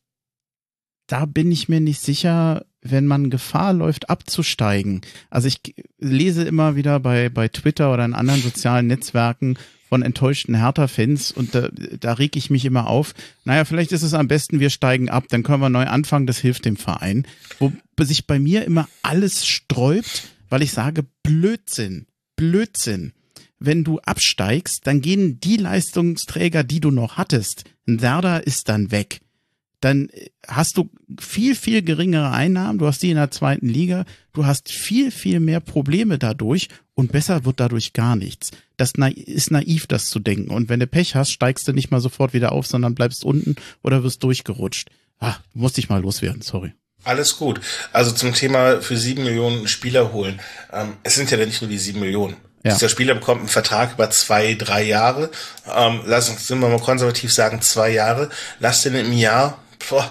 da bin ich mir nicht sicher, wenn man Gefahr läuft, abzusteigen. Also ich lese immer wieder bei, bei Twitter oder in anderen sozialen Netzwerken von enttäuschten Hertha-Fans und da, da reg ich mich immer auf. Naja, vielleicht ist es am besten, wir steigen ab, dann können wir neu anfangen, das hilft dem Verein. Wo sich bei mir immer alles sträubt, weil ich sage, Blödsinn, Blödsinn. Wenn du absteigst, dann gehen die Leistungsträger, die du noch hattest. Ein Werder ist dann weg dann hast du viel, viel geringere Einnahmen, du hast die in der zweiten Liga, du hast viel, viel mehr Probleme dadurch und besser wird dadurch gar nichts. Das ist naiv, das zu denken. Und wenn du Pech hast, steigst du nicht mal sofort wieder auf, sondern bleibst unten oder wirst durchgerutscht. Ah, musste ich mal loswerden, sorry. Alles gut. Also zum Thema für sieben Millionen Spieler holen. Ähm, es sind ja nicht nur die sieben Millionen. Ja. Dieser Spieler bekommt einen Vertrag über zwei, drei Jahre. Ähm, lass uns, sind wir mal konservativ sagen, zwei Jahre. Lass den im Jahr boah,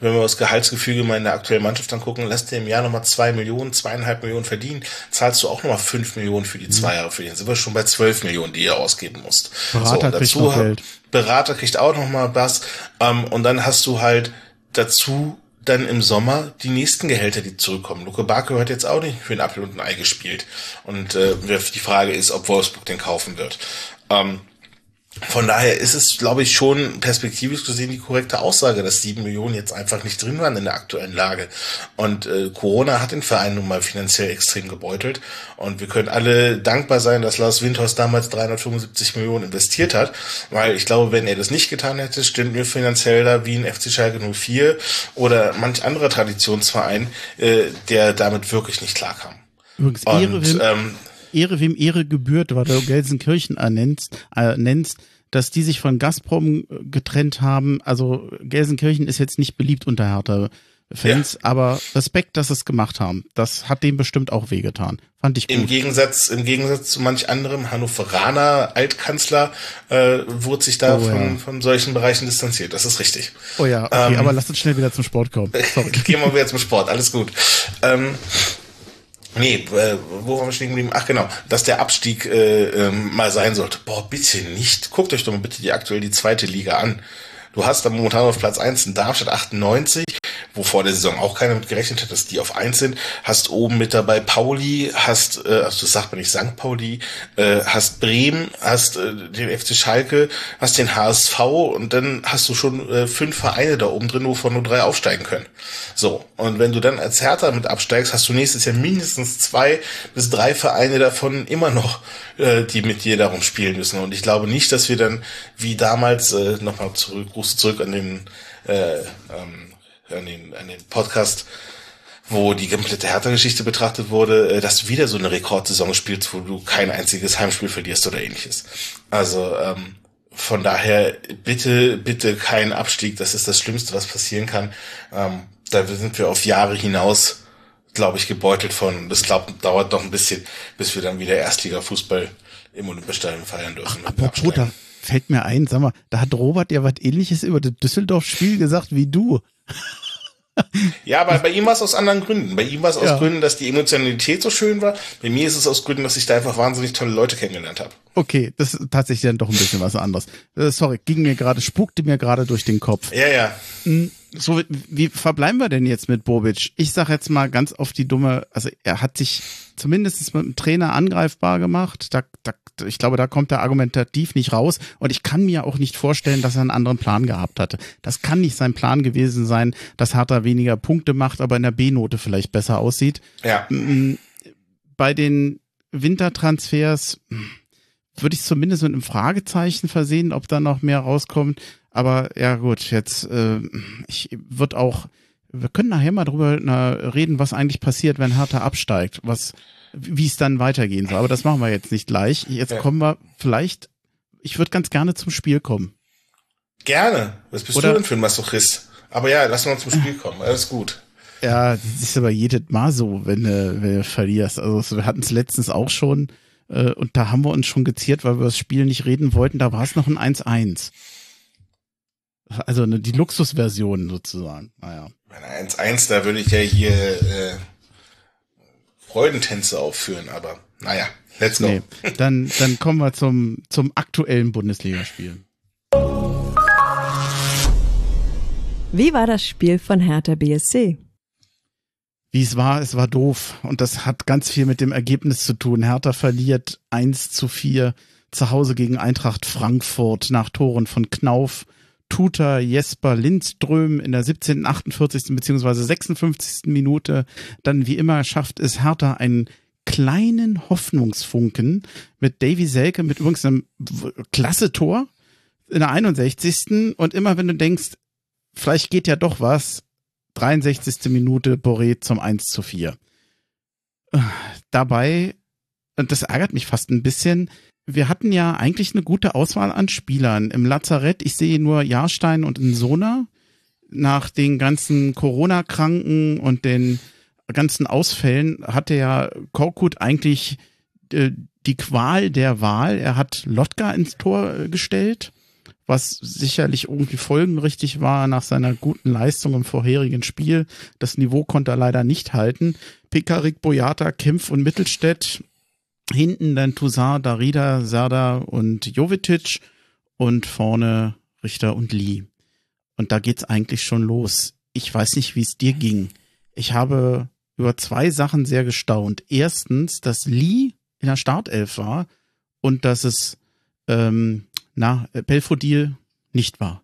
wenn wir das Gehaltsgefüge mal in der aktuellen Mannschaft angucken, lässt der im Jahr nochmal zwei Millionen, zweieinhalb Millionen verdienen, zahlst du auch nochmal fünf Millionen für die zwei mhm. Jahre für den. Sind wir schon bei zwölf Millionen, die ihr ausgeben musst. Berater so, kriegt noch Geld. Berater kriegt auch nochmal was. Ähm, und dann hast du halt dazu dann im Sommer die nächsten Gehälter, die zurückkommen. Luke Barker hat jetzt auch nicht für ein Apfel und ein Ei gespielt. Und äh, die Frage ist, ob Wolfsburg den kaufen wird. Ähm, von daher ist es, glaube ich, schon perspektivisch gesehen die korrekte Aussage, dass sieben Millionen jetzt einfach nicht drin waren in der aktuellen Lage. Und äh, Corona hat den Verein nun mal finanziell extrem gebeutelt. Und wir können alle dankbar sein, dass Lars Windhorst damals 375 Millionen investiert hat, weil ich glaube, wenn er das nicht getan hätte, stünden wir finanziell da wie ein FC Schalke 04 oder manch anderer Traditionsverein, äh, der damit wirklich nicht klarkam. Übrigens, Und, ähm, Ehre wem Ehre gebührt, weil du [LAUGHS] Gelsenkirchen ernennst, äh, nennst, dass die sich von Gazprom äh, getrennt haben. Also Gelsenkirchen ist jetzt nicht beliebt unter Hertha. Fans, ja. aber Respekt, dass sie es gemacht haben. Das hat dem bestimmt auch wehgetan. Fand ich gut. Im Gegensatz, im Gegensatz zu manch anderem Hannoveraner Altkanzler äh, wurde sich da oh, von, ja. von solchen Bereichen distanziert. Das ist richtig. Oh ja, okay, ähm, aber lass uns schnell wieder zum Sport kommen. [LAUGHS] Sorry. Gehen wir wieder zum Sport, alles gut. Ähm, Nee, äh, wo waren wir stehen geblieben? Ach genau, dass der Abstieg äh, ähm, mal sein sollte. Boah, bitte nicht. Guckt euch doch mal bitte die aktuell die zweite Liga an. Du hast da momentan auf Platz 1 in Darmstadt 98, wo vor der Saison auch keiner mit gerechnet hat, dass die auf 1 sind. Hast oben mit dabei Pauli, hast, äh, also das sagt man nicht St. Pauli, äh, hast Bremen, hast äh, den FC Schalke, hast den HSV und dann hast du schon äh, fünf Vereine da oben drin, wovon nur drei aufsteigen können. So, und wenn du dann als Hertha mit absteigst, hast du nächstes Jahr mindestens zwei bis drei Vereine davon immer noch, äh, die mit dir darum spielen müssen. Und ich glaube nicht, dass wir dann wie damals, äh, nochmal zurück, Gruß zurück an den, äh, ähm, an den, an den Podcast, wo die komplette Hertha-Geschichte betrachtet wurde, äh, dass du wieder so eine Rekordsaison spielst, wo du kein einziges Heimspiel verlierst oder ähnliches. Also ähm, von daher bitte, bitte kein Abstieg. Das ist das Schlimmste, was passieren kann. Ähm, da sind wir auf Jahre hinaus, glaube ich, gebeutelt von. Das glaub, dauert noch ein bisschen, bis wir dann wieder Erstliga-Fußball im Olympiastadion feiern dürfen. Ach, apropos, da fällt mir ein, sag mal, da hat Robert ja was ähnliches über das Düsseldorf-Spiel gesagt wie du. [LAUGHS] Ja, aber bei ihm war es aus anderen Gründen. Bei ihm war es aus ja. Gründen, dass die Emotionalität so schön war. Bei mir ist es aus Gründen, dass ich da einfach wahnsinnig tolle Leute kennengelernt habe. Okay, das ist tatsächlich dann doch ein bisschen was anderes. Äh, sorry, ging mir gerade, spukte mir gerade durch den Kopf. Ja, ja. Hm, so, wie verbleiben wir denn jetzt mit Bobic? Ich sag jetzt mal ganz auf die dumme, also er hat sich zumindest mit dem Trainer angreifbar gemacht. Da, da ich glaube, da kommt er argumentativ nicht raus. Und ich kann mir auch nicht vorstellen, dass er einen anderen Plan gehabt hatte. Das kann nicht sein Plan gewesen sein, dass Hertha weniger Punkte macht, aber in der B-Note vielleicht besser aussieht. Ja. Bei den Wintertransfers würde ich zumindest mit einem Fragezeichen versehen, ob da noch mehr rauskommt. Aber ja gut, jetzt äh, ich wird auch, wir können nachher mal drüber na, reden, was eigentlich passiert, wenn Hertha absteigt, was wie es dann weitergehen soll. Aber das machen wir jetzt nicht gleich. Jetzt ja. kommen wir vielleicht, ich würde ganz gerne zum Spiel kommen. Gerne. Was bist Oder, du denn für ein Masochist? Aber ja, lass uns zum Spiel kommen. Alles gut. Ja, das ist aber jedes Mal so, wenn, äh, wenn du verlierst. Also wir hatten es letztens auch schon äh, und da haben wir uns schon geziert, weil wir das Spiel nicht reden wollten. Da war es noch ein 1-1. Also ne, die Luxusversion sozusagen. Naja. Bei 1-1, da würde ich ja hier äh, Freudentänze aufführen, aber naja, let's go. Nee, dann, dann kommen wir zum, zum aktuellen Bundesligaspiel. Wie war das Spiel von Hertha BSC? Wie es war, es war doof. Und das hat ganz viel mit dem Ergebnis zu tun. Hertha verliert 1 zu 4 zu Hause gegen Eintracht Frankfurt nach Toren von Knauf, Tuta, Jesper, Lindström in der 17., 48. bzw. 56. Minute. Dann wie immer schafft es Hertha einen kleinen Hoffnungsfunken mit Davy Selke mit übrigens einem klasse Tor in der 61. Und immer wenn du denkst, vielleicht geht ja doch was, 63. Minute Boré zum 1 zu 4. Dabei, und das ärgert mich fast ein bisschen, wir hatten ja eigentlich eine gute Auswahl an Spielern. Im Lazarett, ich sehe nur Jahrstein und Insona. Nach den ganzen Corona-Kranken und den ganzen Ausfällen hatte ja Korkut eigentlich äh, die Qual der Wahl. Er hat Lotka ins Tor äh, gestellt was sicherlich irgendwie folgenrichtig war nach seiner guten Leistung im vorherigen Spiel. Das Niveau konnte er leider nicht halten. Pekarik, Boyata, Kempf und Mittelstädt. Hinten dann Toussaint, Darida, Serda und Jovetic. Und vorne Richter und Lee. Und da geht's eigentlich schon los. Ich weiß nicht, wie es dir ging. Ich habe über zwei Sachen sehr gestaunt. Erstens, dass Lee in der Startelf war und dass es ähm, na, Belfodil nicht war.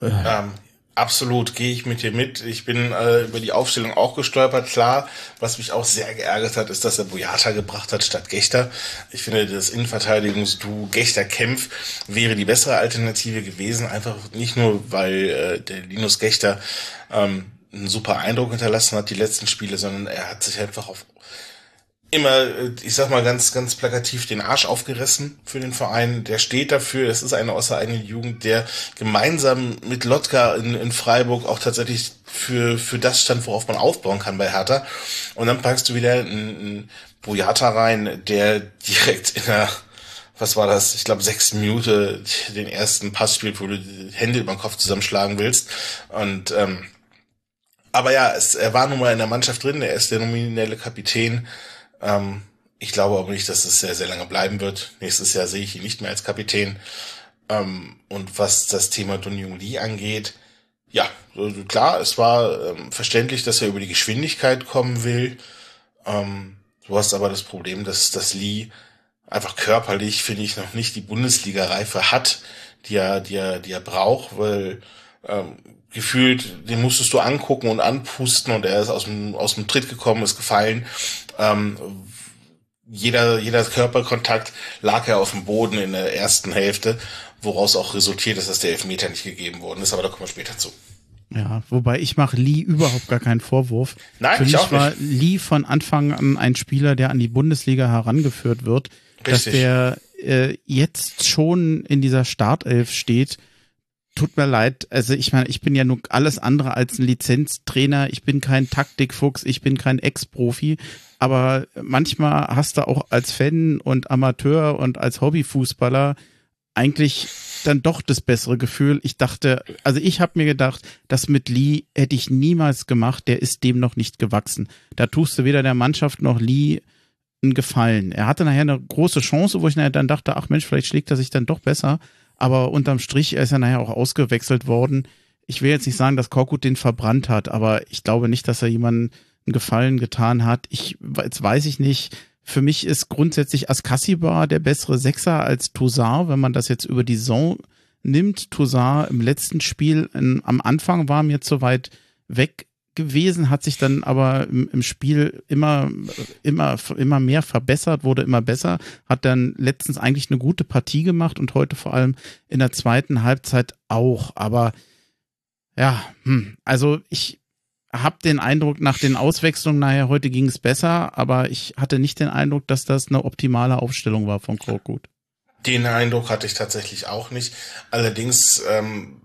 Ähm, absolut, gehe ich mit dir mit. Ich bin äh, über die Aufstellung auch gestolpert. Klar, was mich auch sehr geärgert hat, ist, dass er Boyata gebracht hat statt Gechter. Ich finde, das Innenverteidigungsduo Gechter-Kempf wäre die bessere Alternative gewesen. Einfach nicht nur, weil äh, der Linus Gechter ähm, einen super Eindruck hinterlassen hat, die letzten Spiele, sondern er hat sich einfach auf immer, äh, ich sag mal ganz, ganz plakativ, den Arsch aufgerissen für den Verein. Der steht dafür. Es ist eine außereigene Jugend, der gemeinsam mit Lotka in, in Freiburg auch tatsächlich für, für das stand, worauf man aufbauen kann bei Hertha. Und dann packst du wieder einen, einen Boyata rein, der direkt in der, was war das? Ich glaube, sechste Minute den ersten Pass spielt, wo du die Hände über den Kopf zusammenschlagen willst. Und, ähm, aber ja, es, er war nun mal in der Mannschaft drin, er ist der nominelle Kapitän. Ähm, ich glaube aber nicht, dass es sehr, sehr lange bleiben wird. Nächstes Jahr sehe ich ihn nicht mehr als Kapitän. Ähm, und was das Thema Dun Jung Lee angeht, ja, klar, es war ähm, verständlich, dass er über die Geschwindigkeit kommen will. Ähm, du hast aber das Problem, dass das Lee einfach körperlich, finde ich, noch nicht die Bundesliga-Reife hat, die er, die er, die er braucht, weil ähm, gefühlt, den musstest du angucken und anpusten und er ist aus dem, aus dem Tritt gekommen, ist gefallen. Ähm, jeder, jeder Körperkontakt lag ja auf dem Boden in der ersten Hälfte, woraus auch resultiert ist, dass der Elfmeter nicht gegeben worden ist, aber da kommen wir später zu. Ja, wobei ich mache Lee überhaupt gar keinen Vorwurf. Nein, Für ich mich auch war nicht. Lee von Anfang an ein Spieler, der an die Bundesliga herangeführt wird, dass Richtig. der äh, jetzt schon in dieser Startelf steht. Tut mir leid, also ich meine, ich bin ja nur alles andere als ein Lizenztrainer, ich bin kein Taktikfuchs, ich bin kein Ex-Profi, aber manchmal hast du auch als Fan und Amateur und als Hobbyfußballer eigentlich dann doch das bessere Gefühl. Ich dachte, also ich habe mir gedacht, das mit Lee hätte ich niemals gemacht, der ist dem noch nicht gewachsen. Da tust du weder der Mannschaft noch Lee einen Gefallen. Er hatte nachher eine große Chance, wo ich nachher dann dachte, ach Mensch, vielleicht schlägt er sich dann doch besser. Aber unterm Strich er ist er nachher auch ausgewechselt worden. Ich will jetzt nicht sagen, dass Korkut den verbrannt hat, aber ich glaube nicht, dass er jemanden einen Gefallen getan hat. Ich, jetzt weiß ich nicht, für mich ist grundsätzlich Askasibar der bessere Sechser als Toussaint, wenn man das jetzt über die Saison nimmt. Toussaint im letzten Spiel in, am Anfang war mir zu weit weg gewesen, hat sich dann aber im, im, Spiel immer, immer, immer mehr verbessert, wurde immer besser, hat dann letztens eigentlich eine gute Partie gemacht und heute vor allem in der zweiten Halbzeit auch. Aber ja, hm, also ich habe den Eindruck, nach den Auswechslungen nachher heute ging es besser, aber ich hatte nicht den Eindruck, dass das eine optimale Aufstellung war von Korkut. Den Eindruck hatte ich tatsächlich auch nicht. Allerdings ähm,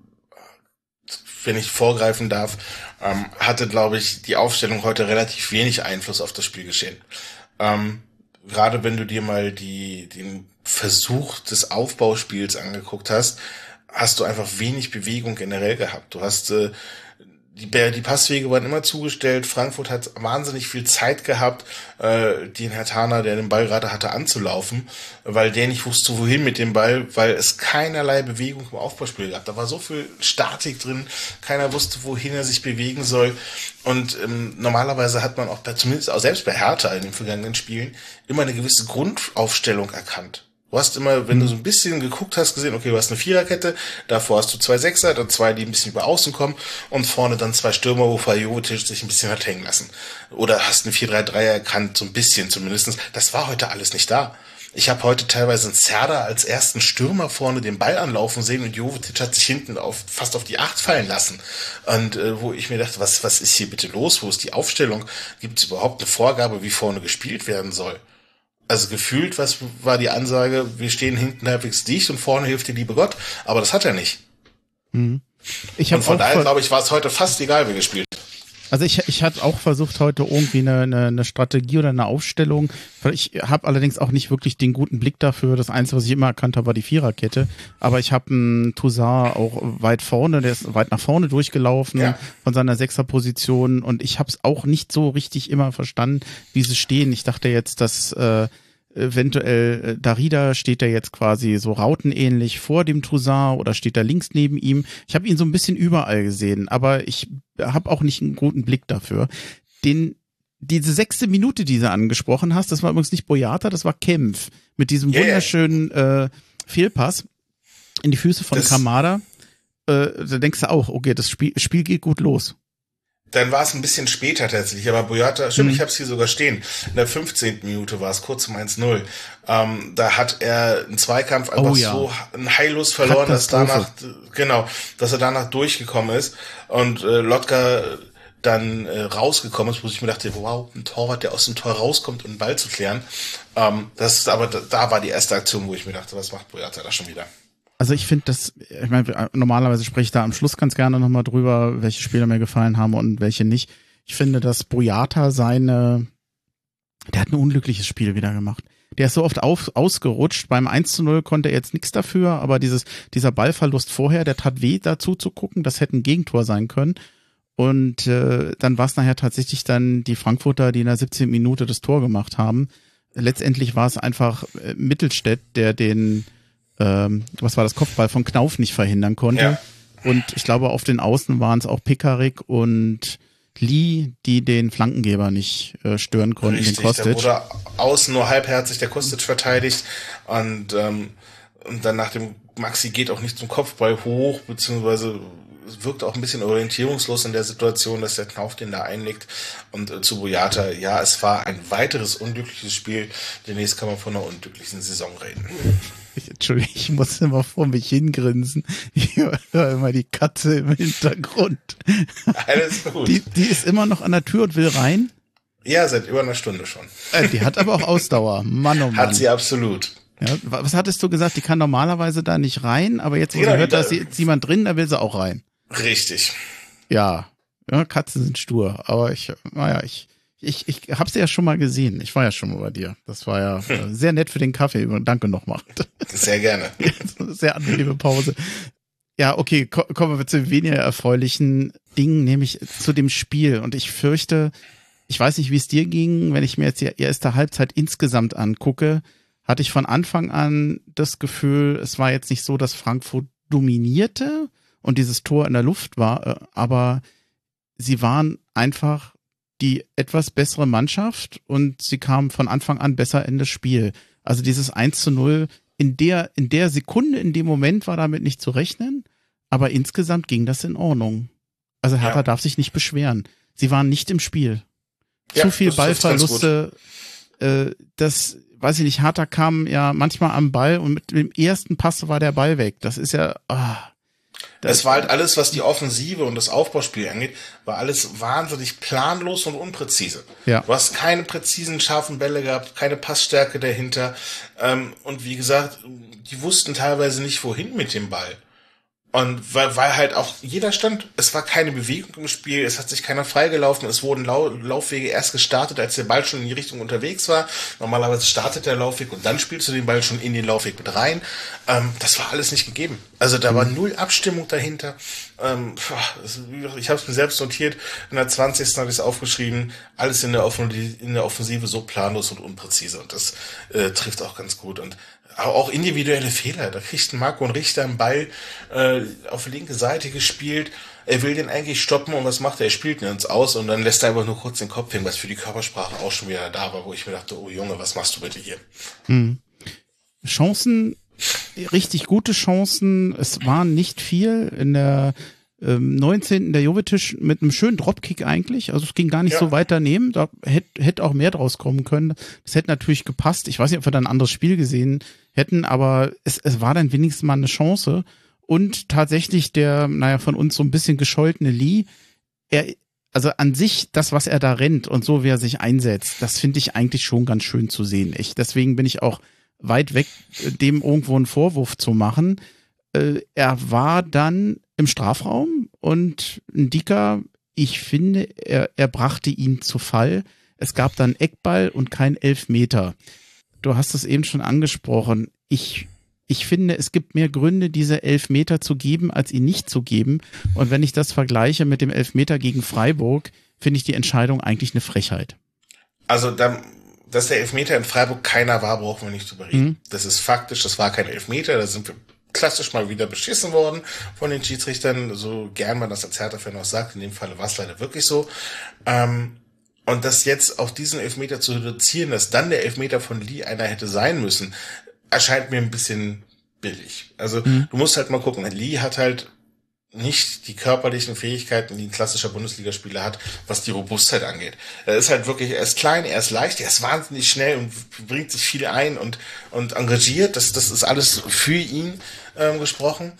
wenn ich vorgreifen darf, ähm, hatte, glaube ich, die Aufstellung heute relativ wenig Einfluss auf das Spielgeschehen. Ähm, gerade wenn du dir mal die, den Versuch des Aufbauspiels angeguckt hast, hast du einfach wenig Bewegung generell gehabt. Du hast äh, die, die Passwege waren immer zugestellt. Frankfurt hat wahnsinnig viel Zeit gehabt, äh, den Herr Tana, der den Ball gerade hatte, anzulaufen, weil der nicht wusste, wohin mit dem Ball, weil es keinerlei Bewegung im Aufbauspiel gab. Da war so viel Statik drin, keiner wusste, wohin er sich bewegen soll. Und ähm, normalerweise hat man auch bei, zumindest auch selbst bei Hertha in den vergangenen Spielen immer eine gewisse Grundaufstellung erkannt. Du hast immer, wenn du so ein bisschen geguckt hast, gesehen, okay, du hast eine Viererkette, davor hast du zwei Sechser, dann zwei, die ein bisschen über außen kommen und vorne dann zwei Stürmer, wo Fajovic sich ein bisschen hat hängen lassen. Oder hast eine 4-3-3 erkannt, so ein bisschen zumindestens. Das war heute alles nicht da. Ich habe heute teilweise einen Zerda als ersten Stürmer vorne den Ball anlaufen sehen und Jovetic hat sich hinten auf, fast auf die Acht fallen lassen. Und äh, wo ich mir dachte, was, was ist hier bitte los? Wo ist die Aufstellung? Gibt es überhaupt eine Vorgabe, wie vorne gespielt werden soll? Also gefühlt, was war die Ansage, wir stehen hinten halbwegs dicht und vorne hilft dir liebe Gott, aber das hat er nicht. Mhm. Ich und von daher, glaube ich, war es heute fast egal, wer gespielt. Also ich, ich hatte auch versucht, heute irgendwie eine, eine, eine Strategie oder eine Aufstellung. Ich habe allerdings auch nicht wirklich den guten Blick dafür. Das Einzige, was ich immer erkannt habe, war die Viererkette. Aber ich habe einen Toussaint auch weit vorne, der ist weit nach vorne durchgelaufen ja. von seiner Sechserposition. Und ich habe es auch nicht so richtig immer verstanden, wie sie stehen. Ich dachte jetzt, dass äh, eventuell äh, Darida steht er jetzt quasi so rautenähnlich vor dem Toussaint oder steht er links neben ihm. Ich habe ihn so ein bisschen überall gesehen, aber ich habe auch nicht einen guten Blick dafür. Den diese sechste Minute, die du angesprochen hast, das war übrigens nicht Boyata, das war Kempf mit diesem yeah. wunderschönen äh, Fehlpass in die Füße von das Kamada. Äh, da denkst du auch, okay, das Spiel, Spiel geht gut los. Dann war es ein bisschen später tatsächlich, aber Boyata, stimmt, mhm. ich habe es hier sogar stehen. In der 15. Minute war es kurz um 1-0. Ähm, da hat er einen Zweikampf einfach oh, ja. so heillos verloren, dass danach, genau, dass er danach durchgekommen ist und äh, Lotka dann äh, rausgekommen ist, wo ich mir dachte, wow, ein Torwart, der aus dem Tor rauskommt, um einen Ball zu klären. Ähm, das ist aber da, da war die erste Aktion, wo ich mir dachte, was macht Boyata da schon wieder? Also ich finde das, ich meine, normalerweise spreche ich da am Schluss ganz gerne nochmal drüber, welche Spieler mir gefallen haben und welche nicht. Ich finde, dass Boyata seine, der hat ein unglückliches Spiel wieder gemacht. Der ist so oft auf, ausgerutscht. Beim 1 zu 0 konnte er jetzt nichts dafür, aber dieses, dieser Ballverlust vorher, der tat weh dazu zu gucken. Das hätte ein Gegentor sein können. Und äh, dann war es nachher tatsächlich dann die Frankfurter, die in der 17. Minute das Tor gemacht haben. Letztendlich war es einfach äh, Mittelstädt, der den ähm, was war das Kopfball von Knauf nicht verhindern konnte. Ja. Und ich glaube, auf den Außen waren es auch Pekarik und Lee, die den Flankengeber nicht äh, stören konnten, Richtig, den Kostic. Da wurde außen nur halbherzig der Kostic verteidigt und, ähm, und dann nach dem Maxi geht auch nicht zum Kopfball hoch, beziehungsweise wirkt auch ein bisschen orientierungslos in der Situation, dass der Knauf den da einlegt. Und äh, zu Boyata, ja, es war ein weiteres unglückliches Spiel. Demnächst kann man von einer unglücklichen Saison reden. Ich, Entschuldigung, ich muss immer vor mich hingrinsen. Ich höre immer die Katze im Hintergrund. Alles gut. Die, die ist immer noch an der Tür und will rein. Ja, seit über einer Stunde schon. Äh, die hat aber auch Ausdauer. Mann, oh Mann. Hat sie absolut. Ja, was hattest du gesagt? Die kann normalerweise da nicht rein, aber jetzt, wo sie hört, da ist jemand drin, da will sie auch rein. Richtig. Ja. Ja, Katzen sind stur. Aber ich, naja, ich, ich, ich habe sie ja schon mal gesehen. Ich war ja schon mal bei dir. Das war ja äh, sehr nett für den Kaffee. Danke nochmal. Sehr gerne. [LAUGHS] sehr angenehme Pause. Ja, okay, kommen wir zu weniger erfreulichen Dingen, nämlich zu dem Spiel. Und ich fürchte, ich weiß nicht, wie es dir ging, wenn ich mir jetzt die erste Halbzeit insgesamt angucke, hatte ich von Anfang an das Gefühl, es war jetzt nicht so, dass Frankfurt dominierte und dieses Tor in der Luft war, äh, aber sie waren einfach die etwas bessere Mannschaft und sie kamen von Anfang an besser in das Spiel. Also dieses 1 zu 0, in der, in der Sekunde, in dem Moment war damit nicht zu rechnen, aber insgesamt ging das in Ordnung. Also Hertha ja. darf sich nicht beschweren. Sie waren nicht im Spiel. Ja, zu viel Ballverluste, äh, das, weiß ich nicht, Hertha kam ja manchmal am Ball und mit dem ersten Pass war der Ball weg. Das ist ja, ah. Das war halt alles, was die Offensive und das Aufbauspiel angeht, war alles wahnsinnig planlos und unpräzise. Ja. Du hast keine präzisen, scharfen Bälle gehabt, keine Passstärke dahinter. Ähm, und wie gesagt, die wussten teilweise nicht, wohin mit dem Ball. Und weil, weil halt auch jeder stand, es war keine Bewegung im Spiel, es hat sich keiner freigelaufen, es wurden Lau Laufwege erst gestartet, als der Ball schon in die Richtung unterwegs war. Normalerweise startet der Laufweg und dann spielst du den Ball schon in den Laufweg mit rein. Ähm, das war alles nicht gegeben. Also da war mhm. null Abstimmung dahinter. Ähm, ich habe es mir selbst notiert, in der 20. habe ich es aufgeschrieben, alles in der, in der Offensive so planlos und unpräzise. Und das äh, trifft auch ganz gut. Und auch individuelle Fehler. Da kriegt ein Marco und Richter einen Ball äh, auf linke Seite gespielt. Er will den eigentlich stoppen und was macht er? Er spielt ihn uns aus und dann lässt er einfach nur kurz den Kopf hängen, was für die Körpersprache auch schon wieder da war, wo ich mir dachte, oh Junge, was machst du bitte hier? Hm. Chancen, richtig gute Chancen. Es waren nicht viel in der 19. Ähm, der Jovetic mit einem schönen Dropkick eigentlich. Also es ging gar nicht ja. so weit daneben. Da hätte hätte auch mehr draus kommen können. Das hätte natürlich gepasst. Ich weiß nicht, ob wir da ein anderes Spiel gesehen hätten, aber es, es war dann wenigstens mal eine Chance. Und tatsächlich der, naja, von uns so ein bisschen gescholtene Lee, er, also an sich, das, was er da rennt und so, wie er sich einsetzt, das finde ich eigentlich schon ganz schön zu sehen. Ich, deswegen bin ich auch weit weg, dem irgendwo einen Vorwurf zu machen. Äh, er war dann im Strafraum und Ndika, ich finde, er, er brachte ihn zu Fall. Es gab dann Eckball und kein Elfmeter. Du hast es eben schon angesprochen. Ich, ich finde, es gibt mehr Gründe, diese Elfmeter zu geben, als ihn nicht zu geben. Und wenn ich das vergleiche mit dem Elfmeter gegen Freiburg, finde ich die Entscheidung eigentlich eine Frechheit. Also, da, dass der Elfmeter in Freiburg keiner war, brauchen wir nicht zu reden. Mhm. Das ist faktisch, das war kein Elfmeter, da sind wir klassisch mal wieder beschissen worden von den Schiedsrichtern, so gern man das als Hertha-Fan auch sagt. In dem Falle war es leider wirklich so. Ähm, und das jetzt auf diesen Elfmeter zu reduzieren, dass dann der Elfmeter von Lee einer hätte sein müssen, erscheint mir ein bisschen billig. Also mhm. du musst halt mal gucken. Lee hat halt nicht die körperlichen Fähigkeiten, die ein klassischer Bundesligaspieler hat, was die Robustheit angeht. Er ist halt wirklich, er ist klein, er ist leicht, er ist wahnsinnig schnell und bringt sich viel ein und, und engagiert. Das, das ist alles für ihn ähm, gesprochen.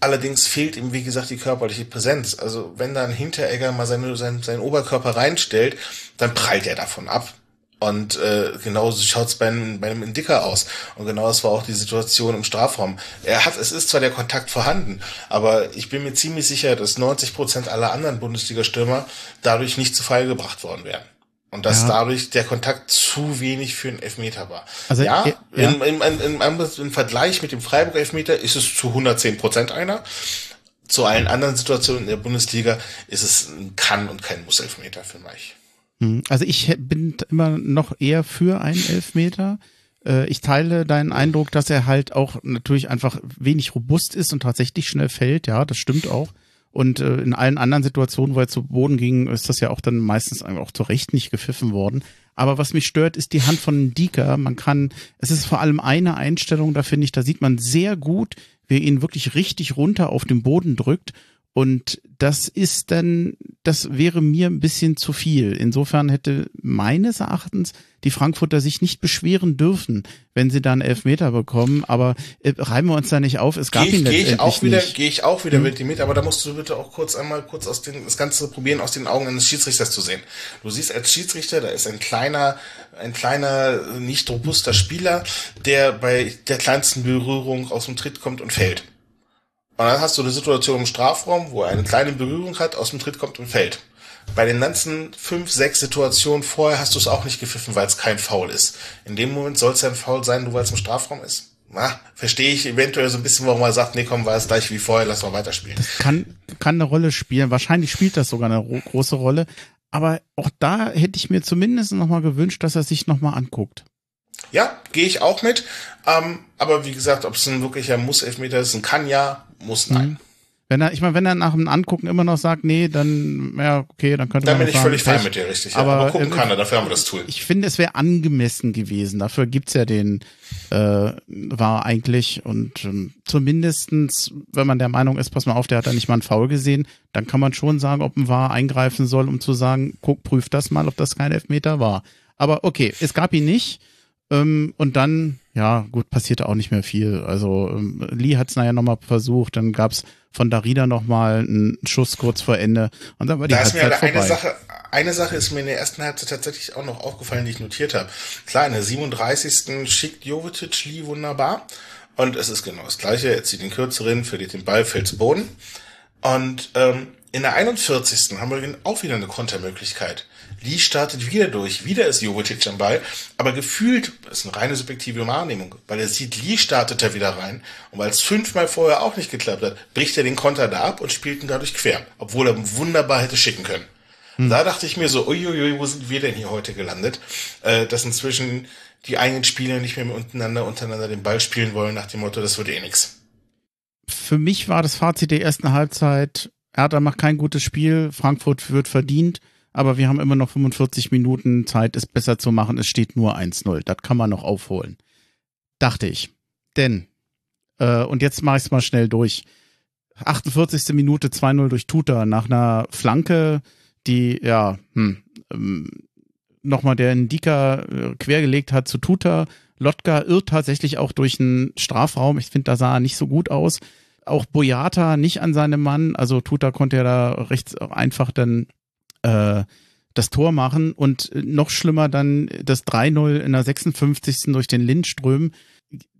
Allerdings fehlt ihm, wie gesagt, die körperliche Präsenz. Also wenn da ein Hinteregger mal seine, seinen, seinen Oberkörper reinstellt, dann prallt er davon ab. Und äh, genauso schaut's bei einem, bei einem Dicker aus. Und genau das war auch die Situation im Strafraum. Er hat, es ist zwar der Kontakt vorhanden, aber ich bin mir ziemlich sicher, dass 90 Prozent aller anderen Bundesliga-Stürmer dadurch nicht zu Fall gebracht worden wären. Und dass ja. dadurch der Kontakt zu wenig für einen Elfmeter war. Also, ja, ja. In, in, in, im Vergleich mit dem Freiburg-Elfmeter ist es zu 110 Prozent einer. Zu allen anderen Situationen in der Bundesliga ist es ein Kann- und kein Muss-Elfmeter für mich. Hm, also ich bin immer noch eher für einen Elfmeter. Äh, ich teile deinen Eindruck, dass er halt auch natürlich einfach wenig robust ist und tatsächlich schnell fällt. Ja, das stimmt auch. Und äh, in allen anderen Situationen, wo er zu Boden ging, ist das ja auch dann meistens auch zu Recht nicht gepfiffen worden. Aber was mich stört, ist die Hand von Dieker. Man kann, es ist vor allem eine Einstellung, da finde ich, da sieht man sehr gut, wie ihn wirklich richtig runter auf den Boden drückt und das ist dann, das wäre mir ein bisschen zu viel. Insofern hätte meines Erachtens die Frankfurter sich nicht beschweren dürfen, wenn sie dann Elfmeter bekommen. Aber äh, reiben wir uns da nicht auf. Es gab geh, ihn geh ich auch wieder, Gehe ich auch wieder hm. mit dir mit, aber da musst du bitte auch kurz einmal kurz aus den, das Ganze probieren, aus den Augen eines Schiedsrichters zu sehen. Du siehst als Schiedsrichter, da ist ein kleiner, ein kleiner, nicht robuster Spieler, der bei der kleinsten Berührung aus dem Tritt kommt und fällt. Und dann hast du eine Situation im Strafraum, wo er eine kleine Berührung hat, aus dem Tritt kommt und fällt. Bei den ganzen fünf, sechs Situationen vorher hast du es auch nicht gepfiffen, weil es kein Foul ist. In dem Moment soll es ja ein Foul sein, nur weil es im Strafraum ist. Na, verstehe ich eventuell so ein bisschen, warum er sagt, nee, komm, war es gleich wie vorher, lass mal weiterspielen. Das kann, kann eine Rolle spielen. Wahrscheinlich spielt das sogar eine große Rolle. Aber auch da hätte ich mir zumindest nochmal gewünscht, dass er sich nochmal anguckt. Ja, gehe ich auch mit. Ähm, aber wie gesagt, ob es ein wirklicher Muss-Elfmeter ist, ein kann ja, muss nein. Mhm. Wenn er, ich meine, wenn er nach dem Angucken immer noch sagt, nee, dann, ja, okay, dann könnte Dann man bin ich völlig fein mit dir, richtig. Aber, ja. aber gucken äh, kann er, dafür haben wir das Tool. Ich finde, es wäre angemessen gewesen. Dafür gibt's ja den äh, war eigentlich und ähm, zumindestens, wenn man der Meinung ist, pass mal auf, der hat da nicht mal einen Foul gesehen, dann kann man schon sagen, ob ein war eingreifen soll, um zu sagen, guck, prüf das mal, ob das kein Elfmeter war. Aber okay, es gab ihn nicht. Ähm, und dann, ja, gut, passierte auch nicht mehr viel. Also ähm, Lee hat es nachher nochmal versucht, dann gab's von Darida nochmal einen Schuss kurz vor Ende und dann war die Da ist mir Halbzeit eine vorbei. Sache, eine Sache ist mir in der ersten Halbzeit tatsächlich auch noch aufgefallen, die ich notiert habe. Klar, in der 37. schickt Jovetic Lee wunderbar. Und es ist genau das Gleiche. Er zieht den kürzeren, verliert den Ball, fällt zu Boden. Und ähm, in der 41. haben wir auch wieder eine Kontermöglichkeit. Lee startet wieder durch, wieder ist Jovetic am Ball, aber gefühlt, das ist eine reine subjektive Wahrnehmung, weil er sieht, Lee startet da wieder rein und weil es fünfmal vorher auch nicht geklappt hat, bricht er den Konter da ab und spielt ihn dadurch quer, obwohl er wunderbar hätte schicken können. Da dachte ich mir so, uiuiui, wo sind wir denn hier heute gelandet? Äh, dass inzwischen die eigenen Spieler nicht mehr untereinander, untereinander den Ball spielen wollen, nach dem Motto, das wird eh nix. für mich war das Fazit der ersten Halbzeit, Hertha macht kein gutes Spiel, Frankfurt wird verdient, aber wir haben immer noch 45 Minuten Zeit, es besser zu machen. Es steht nur 1-0. Das kann man noch aufholen. Dachte ich. Denn, äh, und jetzt mache ich es mal schnell durch. 48. Minute 2-0 durch Tuta nach einer Flanke, die, ja, hm, ähm, nochmal der Ndika äh, quergelegt hat zu Tuta. Lotka irrt tatsächlich auch durch einen Strafraum. Ich finde, da sah er nicht so gut aus. Auch Boyata nicht an seinem Mann. Also Tuta konnte ja da recht einfach dann äh, das Tor machen. Und noch schlimmer dann das 3-0 in der 56. durch den Lindström.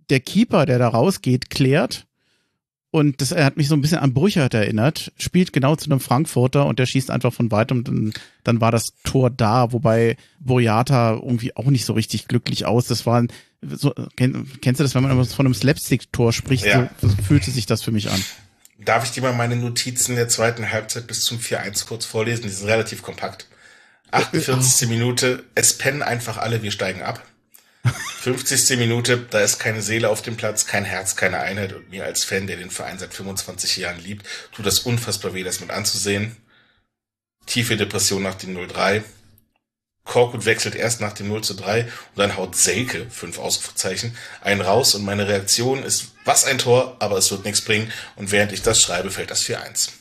Der Keeper, der da rausgeht, klärt. Und das er hat mich so ein bisschen an Brüchert erinnert, spielt genau zu einem Frankfurter und der schießt einfach von weitem und dann, dann war das Tor da, wobei Boyata irgendwie auch nicht so richtig glücklich aus. Das war so, kenn, kennst du das, wenn man immer von einem Slapstick-Tor spricht, Ja. so, so fühlte sich das für mich an. Darf ich dir mal meine Notizen der zweiten Halbzeit bis zum 4-1 kurz vorlesen? Die sind relativ kompakt. 48. Minute, es pennen einfach alle, wir steigen ab. 50. Minute, da ist keine Seele auf dem Platz, kein Herz, keine Einheit und mir als Fan, der den Verein seit 25 Jahren liebt, tut das unfassbar weh, das mit anzusehen. Tiefe Depression nach dem 0-3. Korkut wechselt erst nach dem 0 zu 3 und dann haut Selke, fünf Ausrufezeichen, einen raus und meine Reaktion ist, was ein Tor, aber es wird nichts bringen und während ich das schreibe, fällt das 4-1.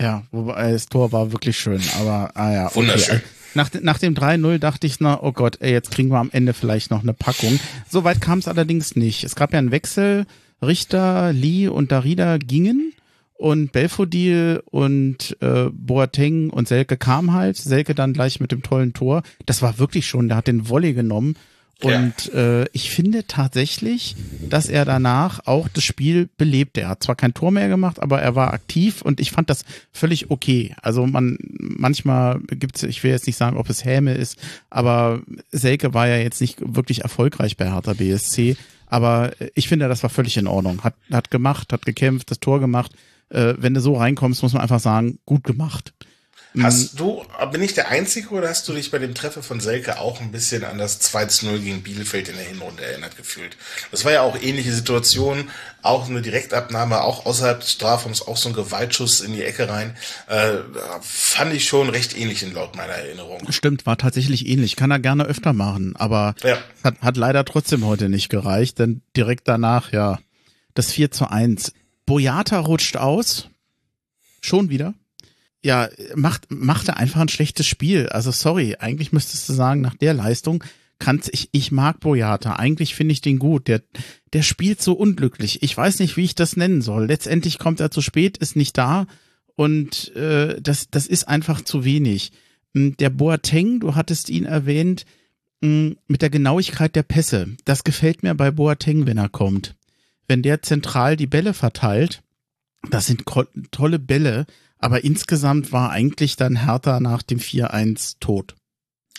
Ja, wobei das Tor war wirklich schön, aber ah ja. Okay. Wunderschön. Nach, nach dem 3-0 dachte ich, na, oh Gott, ey, jetzt kriegen wir am Ende vielleicht noch eine Packung. Soweit kam es allerdings nicht. Es gab ja einen Wechsel. Richter, Lee und Darida gingen und Belfodil und äh, Boateng und Selke kamen halt. Selke dann gleich mit dem tollen Tor. Das war wirklich schon, der hat den Volley genommen. Und äh, ich finde tatsächlich, dass er danach auch das Spiel belebt. Er hat zwar kein Tor mehr gemacht, aber er war aktiv und ich fand das völlig okay. Also man manchmal gibt's, ich will jetzt nicht sagen, ob es Häme ist, aber Selke war ja jetzt nicht wirklich erfolgreich bei Hertha BSC. Aber ich finde, das war völlig in Ordnung. Hat, hat gemacht, hat gekämpft, das Tor gemacht. Äh, wenn du so reinkommst, muss man einfach sagen, gut gemacht. Hast du, bin ich der Einzige oder hast du dich bei dem Treffer von Selke auch ein bisschen an das 2-0 gegen Bielefeld in der Hinrunde erinnert gefühlt? Das war ja auch ähnliche Situation, auch eine Direktabnahme, auch außerhalb des Strafraums, auch so ein Gewaltschuss in die Ecke rein. Äh, fand ich schon recht ähnlich in laut meiner Erinnerung. Stimmt, war tatsächlich ähnlich. Kann er gerne öfter machen, aber Ja. hat, hat leider trotzdem heute nicht gereicht, denn direkt danach, ja, das 4 zu 1. Boyata rutscht aus. Schon wieder. Ja, macht, machte einfach ein schlechtes Spiel. Also sorry, eigentlich müsstest du sagen, nach der Leistung kannst ich, ich mag Boyata. Eigentlich finde ich den gut. Der, der spielt so unglücklich. Ich weiß nicht, wie ich das nennen soll. Letztendlich kommt er zu spät, ist nicht da und äh, das, das ist einfach zu wenig. Mm, Der Boateng, du hattest ihn erwähnt, mh, mit der Genauigkeit der Pässe. Das gefällt mir bei Boateng, wenn er kommt. Wenn der zentral die Bälle verteilt, das sind tolle Bälle, aber insgesamt war eigentlich dann Hertha nach dem 4-1 tot.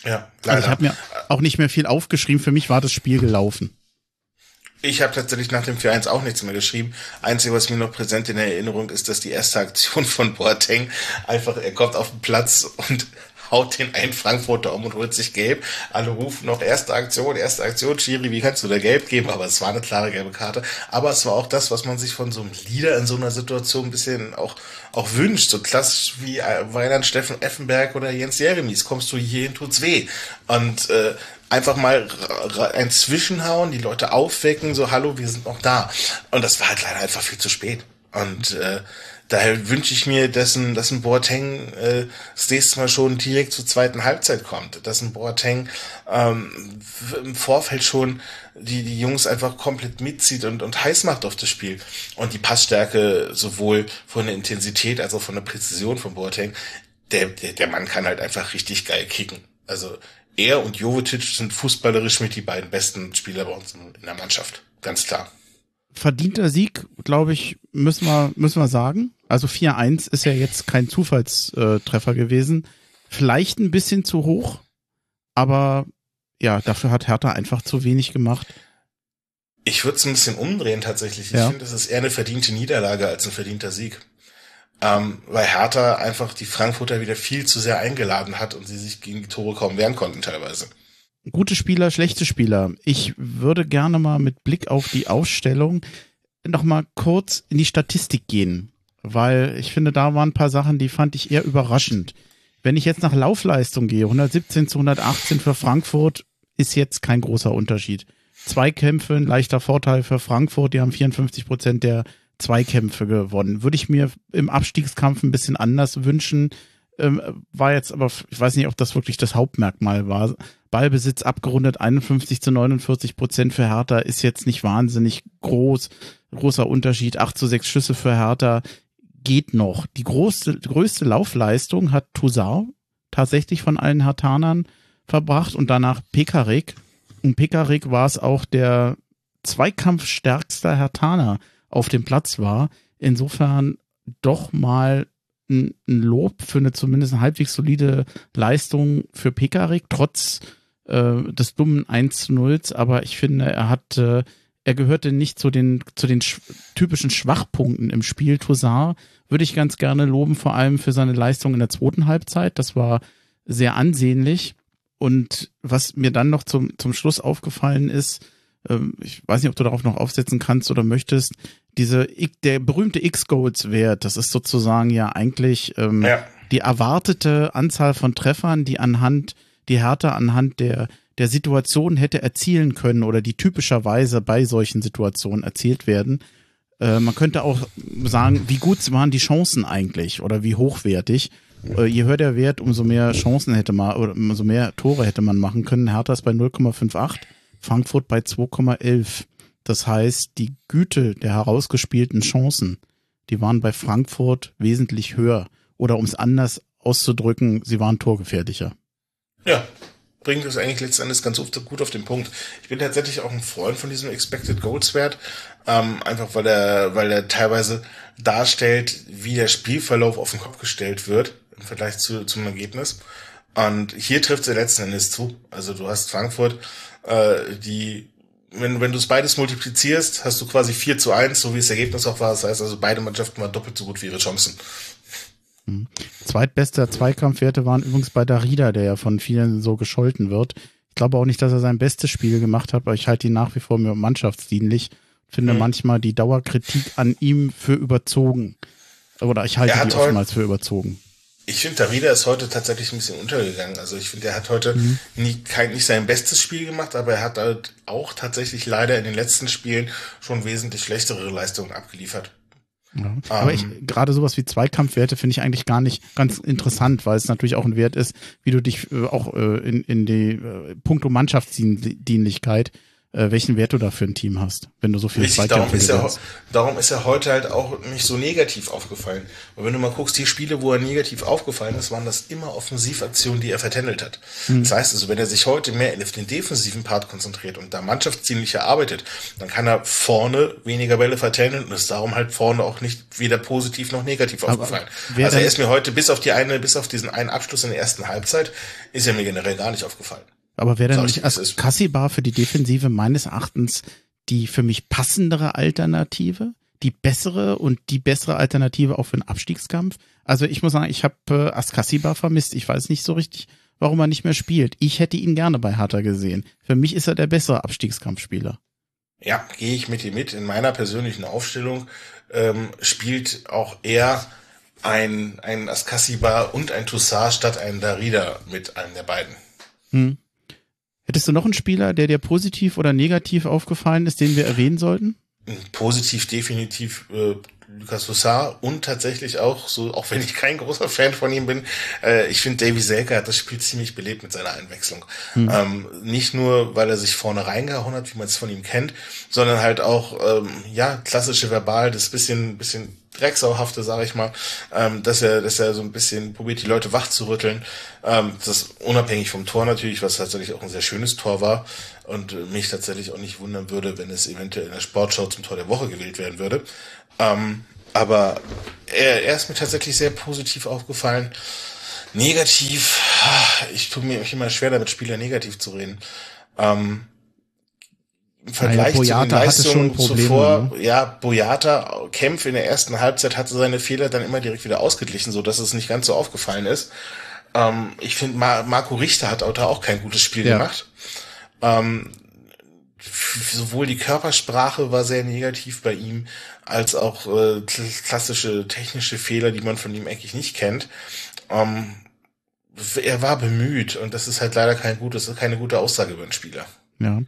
Ja, Also ich leider. habe mir auch nicht mehr viel aufgeschrieben. Für mich war das Spiel gelaufen. Ich habe tatsächlich nach dem 4-1 auch nichts mehr geschrieben. Einzige, was mir noch präsent in der Erinnerung ist, dass die erste Aktion von Boateng einfach, er kommt auf den Platz und haut den einen Frankfurter um und holt sich gelb. Alle rufen noch erste Aktion, erste Aktion, Schiri, wie kannst du da gelb geben? Aber es war eine klare gelbe Karte. Aber es war auch das, was man sich von so einem Leader in so einer Situation ein bisschen auch, auch wünscht. So klassisch wie äh, Weiland Steffen Effenberg oder Jens Jeremies. Kommst du hierhin, tut's weh. Und äh, einfach mal ein Zwischenhauen, die Leute aufwecken, so hallo, wir sind noch da. Und das war halt leider einfach viel zu spät. Und äh, daher wünsche ich mir, dass ein, dass ein Boateng äh, das nächste Mal schon direkt zur zweiten Halbzeit kommt. Dass ein Boateng ähm, im Vorfeld schon die, die Jungs einfach komplett mitzieht und, und heiß macht auf das Spiel. Und die Passstärke sowohl von der Intensität als auch von der Präzision von Boateng, der, der, der Mann kann halt einfach richtig geil kicken. Also er und Jovetic sind fußballerisch mit die beiden besten Spieler bei uns in der Mannschaft. Ganz klar. Verdienter Sieg, glaube ich, müssen wir, müssen wir sagen. Also 4-1 ist ja jetzt kein Zufallstreffer gewesen. Vielleicht ein bisschen zu hoch, aber ja, dafür hat Hertha einfach zu wenig gemacht. Ich würde es ein bisschen umdrehen tatsächlich. Ich ja. finde, es ist eher eine verdiente Niederlage als ein verdienter Sieg ähm, weil Hertha einfach die Frankfurter wieder viel zu sehr eingeladen hat und sie sich gegen die Tore kaum wehren konnten teilweise. Gute Spieler, schlechte Spieler. Ich würde gerne mal mit Blick auf die Ausstellung noch mal kurz in die Statistik gehen, weil ich finde, da waren ein paar Sachen, die fand ich eher überraschend. Wenn ich jetzt nach Laufleistung gehe, 117 zu 118 für Frankfurt, ist jetzt kein großer Unterschied. Zweikämpfe, ein leichter Vorteil für Frankfurt, die haben 54 Prozent der Zweikämpfe gewonnen. Würde ich mir im Abstiegskampf ein bisschen anders wünschen. Ähm, war jetzt aber, ich weiß nicht, ob das wirklich das Hauptmerkmal war. Ballbesitz abgerundet 51 zu 49 Prozent für Hertha ist jetzt nicht wahnsinnig groß. Großer Unterschied. 8 zu 6 Schüsse für Hertha geht noch. Die größte, größte Laufleistung hat Toussaint tatsächlich von allen Hertanern verbracht und danach Pekarik. Und Pekarik war es auch der zweikampfstärkste Hertaner auf dem Platz war. Insofern doch mal ein, ein Lob für eine zumindest eine halbwegs solide Leistung für Pekarik, trotz äh, des dummen 1 zu 0. Aber ich finde, er hat, äh, er gehörte nicht zu den, zu den sch typischen Schwachpunkten im Spiel. Toussaint würde ich ganz gerne loben, vor allem für seine Leistung in der zweiten Halbzeit. Das war sehr ansehnlich. Und was mir dann noch zum, zum Schluss aufgefallen ist, ähm, ich weiß nicht, ob du darauf noch aufsetzen kannst oder möchtest, diese der berühmte X-Goals-Wert, das ist sozusagen ja eigentlich ähm, ja. die erwartete Anzahl von Treffern, die anhand, die Hertha anhand der der Situation hätte erzielen können oder die typischerweise bei solchen Situationen erzielt werden. Äh, man könnte auch sagen, wie gut waren die Chancen eigentlich oder wie hochwertig. Äh, je höher der Wert, umso mehr Chancen hätte man oder umso mehr Tore hätte man machen können. Hertha ist bei 0,58 Frankfurt bei 2,11. Das heißt, die Güte der herausgespielten Chancen, die waren bei Frankfurt wesentlich höher. Oder um es anders auszudrücken, sie waren torgefährlicher. Ja, bringt es eigentlich letztendlich ganz gut auf den Punkt. Ich bin tatsächlich auch ein Freund von diesem Expected Goals Wert, ähm, einfach weil er, weil er teilweise darstellt, wie der Spielverlauf auf den Kopf gestellt wird im Vergleich zu, zum Ergebnis. Und hier trifft er letzten Endes zu. Also du hast Frankfurt, äh, die, wenn, wenn du es beides multiplizierst, hast du quasi 4 zu 1, so wie das Ergebnis auch war. Das heißt also, beide Mannschaften waren doppelt so gut wie ihre Chancen. Mhm. Zweitbester Zweikampfwerte waren übrigens bei Darida, der ja von vielen so gescholten wird. Ich glaube auch nicht, dass er sein bestes Spiel gemacht hat, aber ich halte ihn nach wie vor mir mannschaftsdienlich. Finde mhm. manchmal die Dauerkritik an ihm für überzogen. Oder ich halte die oftmals für überzogen. Ich finde, Darida ist heute tatsächlich ein bisschen untergegangen. Also ich finde, er hat heute mhm. nie, kein, nicht sein bestes Spiel gemacht, aber er hat halt auch tatsächlich leider in den letzten Spielen schon wesentlich schlechtere Leistungen abgeliefert. Ja. Aber ich, ähm. gerade sowas wie Zweikampfwerte finde ich eigentlich gar nicht ganz interessant, weil es natürlich auch ein Wert ist, wie du dich äh, auch äh, in, in die äh, Punkto Mannschaftsdienlichkeit äh, welchen Wert du da für ein Team hast, wenn du so viel Richtig, darum ist, er, darum ist er heute halt auch nicht so negativ aufgefallen. Und wenn du mal guckst, die Spiele, wo er negativ aufgefallen ist, waren das immer Offensivaktionen, die er vertändelt hat. Mhm. Das heißt also, wenn er sich heute mehr auf den defensiven Part konzentriert und da mannschaftsdienlicher arbeitet, dann kann er vorne weniger Bälle vertändeln und ist darum halt vorne auch nicht weder positiv noch negativ Aber aufgefallen. Also er ist mir heute bis auf die eine, bis auf diesen einen Abschluss in der ersten Halbzeit, ist er mir generell gar nicht aufgefallen. Aber wäre dann nicht als Kassibar für die Defensive meines Erachtens die für mich passendere Alternative? die bessere und die bessere Alternative auch für einen Abstiegskampf. Also ich muss sagen, ich habe äh, Askasiba vermisst. Ich weiß nicht so richtig, warum er nicht mehr spielt. Ich hätte ihn gerne bei Hertha gesehen. Für mich ist er der bessere Abstiegskampfspieler. Ja, gehe ich mit ihm mit. In meiner persönlichen Aufstellung ähm, spielt auch er ein, ein Askasiba und ein Toussaint statt ein Darida mit einem der beiden. Hm. Hättest du noch einen Spieler, der dir positiv oder negativ aufgefallen ist, den wir erwähnen sollten? Positiv definitiv äh, Lucas Toussaint und tatsächlich auch, so auch wenn ich kein großer Fan von ihm bin, äh, ich finde Davy Selke hat das Spiel ziemlich belebt mit seiner Einwechslung. Hm. Ähm, nicht nur, weil er sich vorne reingehauen hat, wie man es von ihm kennt, sondern halt auch ähm, ja klassische Verbal, das bisschen bisschen Drecksauhafte, sage ich mal, ähm, dass er, dass er so ein bisschen probiert, die Leute wach zu rütteln. Ähm, das unabhängig vom Tor natürlich, was tatsächlich auch ein sehr schönes Tor war und mich tatsächlich auch nicht wundern würde, wenn es eventuell in der Sportschau zum Tor der Woche gewählt werden würde. Ähm, aber er, er ist mir tatsächlich sehr positiv aufgefallen. Negativ, ich tue mir immer schwer damit, Spieler negativ zu reden. Ähm, im Vergleich ja, zu den Leistungen zuvor, ne? ja, Boyata Kämpf in der ersten Halbzeit hatte seine Fehler dann immer direkt wieder ausgeglichen, so dass es nicht ganz so aufgefallen ist. Ähm, ich finde, Mar Marco Richter hat auch kein gutes Spiel ja. gemacht. Ähm, sowohl die Körpersprache war sehr negativ bei ihm, als auch äh, klassische technische Fehler, die man von ihm eigentlich nicht kennt. Ähm, er war bemüht und das ist halt leider kein gutes, keine gute Aussage über einen Spieler. Ja,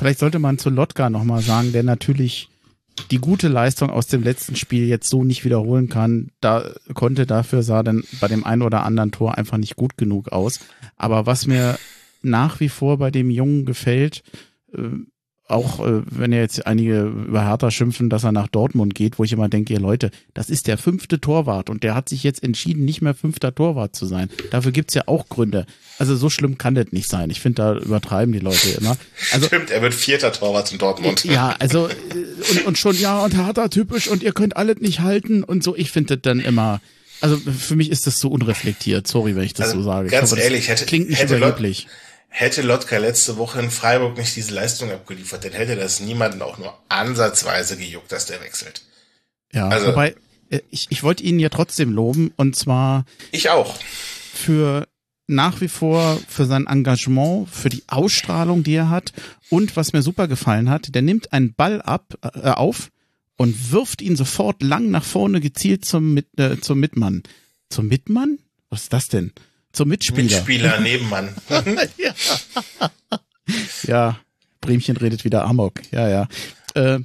Vielleicht sollte man zu Lotka nochmal sagen, der natürlich die gute Leistung aus dem letzten Spiel jetzt so nicht wiederholen kann. Da konnte dafür sah dann bei dem einen oder anderen Tor einfach nicht gut genug aus. Aber was mir nach wie vor bei dem Jungen gefällt, äh, auch äh, wenn ja jetzt einige über Hertha schimpfen, dass er nach Dortmund geht, wo ich immer denke, ihr Leute, das ist der fünfte Torwart und der hat sich jetzt entschieden, nicht mehr fünfter Torwart zu sein. Dafür gibt's ja auch Gründe. Also so schlimm kann das nicht sein. Ich finde, da übertreiben die Leute immer. Also, Stimmt, er wird vierter Torwart in Dortmund. Ja, also äh, und, und schon, ja, und Hertha typisch und ihr könnt alles nicht halten und so. Ich finde das dann immer, also für mich ist das so unreflektiert. Sorry, wenn ich das also, so sage. Ganz hoffe, ehrlich, hätte, klingt nicht hätte überheblich. Leute, Hätte Lotka letzte Woche in Freiburg nicht diese Leistung abgeliefert, dann hätte das niemanden auch nur ansatzweise gejuckt, dass der wechselt. Ja, also, wobei, äh, ich, ich wollte ihn ja trotzdem loben und zwar. Ich auch. Für nach wie vor für sein Engagement, für die Ausstrahlung, die er hat und was mir super gefallen hat, der nimmt einen Ball ab äh, auf und wirft ihn sofort lang nach vorne gezielt zum Mit, äh, zum Mitmann. Zum Mitmann? Was ist das denn? Zum Mitspieler. Mitspieler, Nebenmann. [LAUGHS] ja. ja, Bremchen redet wieder Amok. Ja, ja. Äh,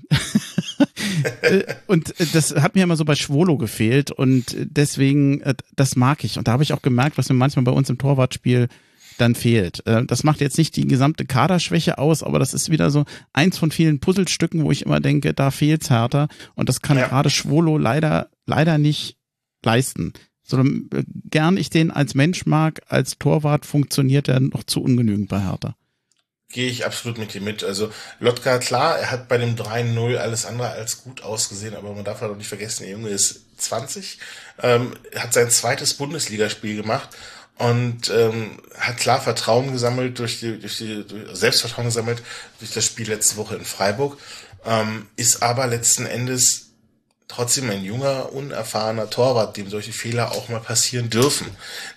[LAUGHS] äh, und das hat mir immer so bei Schwolo gefehlt und deswegen, äh, das mag ich. Und da habe ich auch gemerkt, was mir manchmal bei uns im Torwartspiel dann fehlt. Das macht jetzt nicht die gesamte Kaderschwäche aus, aber das ist wieder so eins von vielen Puzzlestücken, wo ich immer denke, da fehlt's härter. Und das kann ja. gerade Schwolo leider, leider nicht leisten sondern äh, gern ich den als Mensch mag, als Torwart funktioniert er noch zu ungenügend bei Hertha. Gehe ich absolut mit dir mit. Also Lotka, klar, er hat bei dem 3-0 alles andere als gut ausgesehen, aber man darf halt auch nicht vergessen, der Junge ist 20, ähm, hat sein zweites Bundesligaspiel gemacht und ähm, hat klar Vertrauen gesammelt durch die, durch die durch Selbstvertrauen gesammelt durch das Spiel letzte Woche in Freiburg, ähm, ist aber letzten Endes trotzdem ein junger, unerfahrener Torwart, dem solche Fehler auch mal passieren dürfen.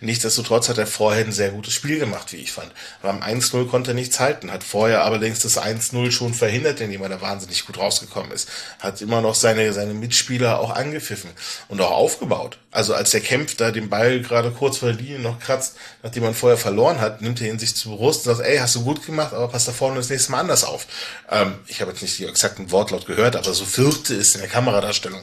Nichtsdestotrotz hat er vorher ein sehr gutes Spiel gemacht, wie ich fand. Beim 1-0 konnte er nichts halten, hat vorher allerdings das 1-0 schon verhindert, indem er da wahnsinnig gut rausgekommen ist. Hat immer noch seine, seine Mitspieler auch angepfiffen und auch aufgebaut. Also als der Kämpf da den Ball gerade kurz vor der Linie noch kratzt, nachdem man vorher verloren hat, nimmt er ihn sich zu Brust und sagt, ey, hast du gut gemacht, aber pass da vorne das nächste Mal anders auf. Ähm, ich habe jetzt nicht die exakten Wortlaut gehört, aber so wirkte es in der Kameradarstellung.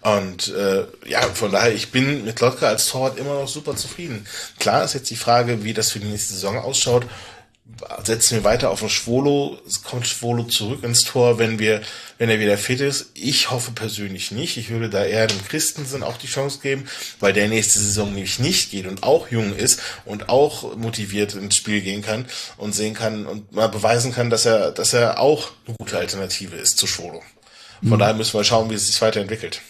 Und äh, ja, von daher, ich bin mit Lotka als Torwart immer noch super zufrieden. Klar ist jetzt die Frage, wie das für die nächste Saison ausschaut. Setzen wir weiter auf den Schwolo, kommt Schwolo zurück ins Tor, wenn wir, wenn er wieder fit ist. Ich hoffe persönlich nicht. Ich würde da eher dem Christensen auch die Chance geben, weil der nächste Saison nämlich nicht geht und auch jung ist und auch motiviert ins Spiel gehen kann und sehen kann und mal beweisen kann, dass er, dass er auch eine gute Alternative ist zu Schwolo. Von mhm. daher müssen wir schauen, wie es sich weiterentwickelt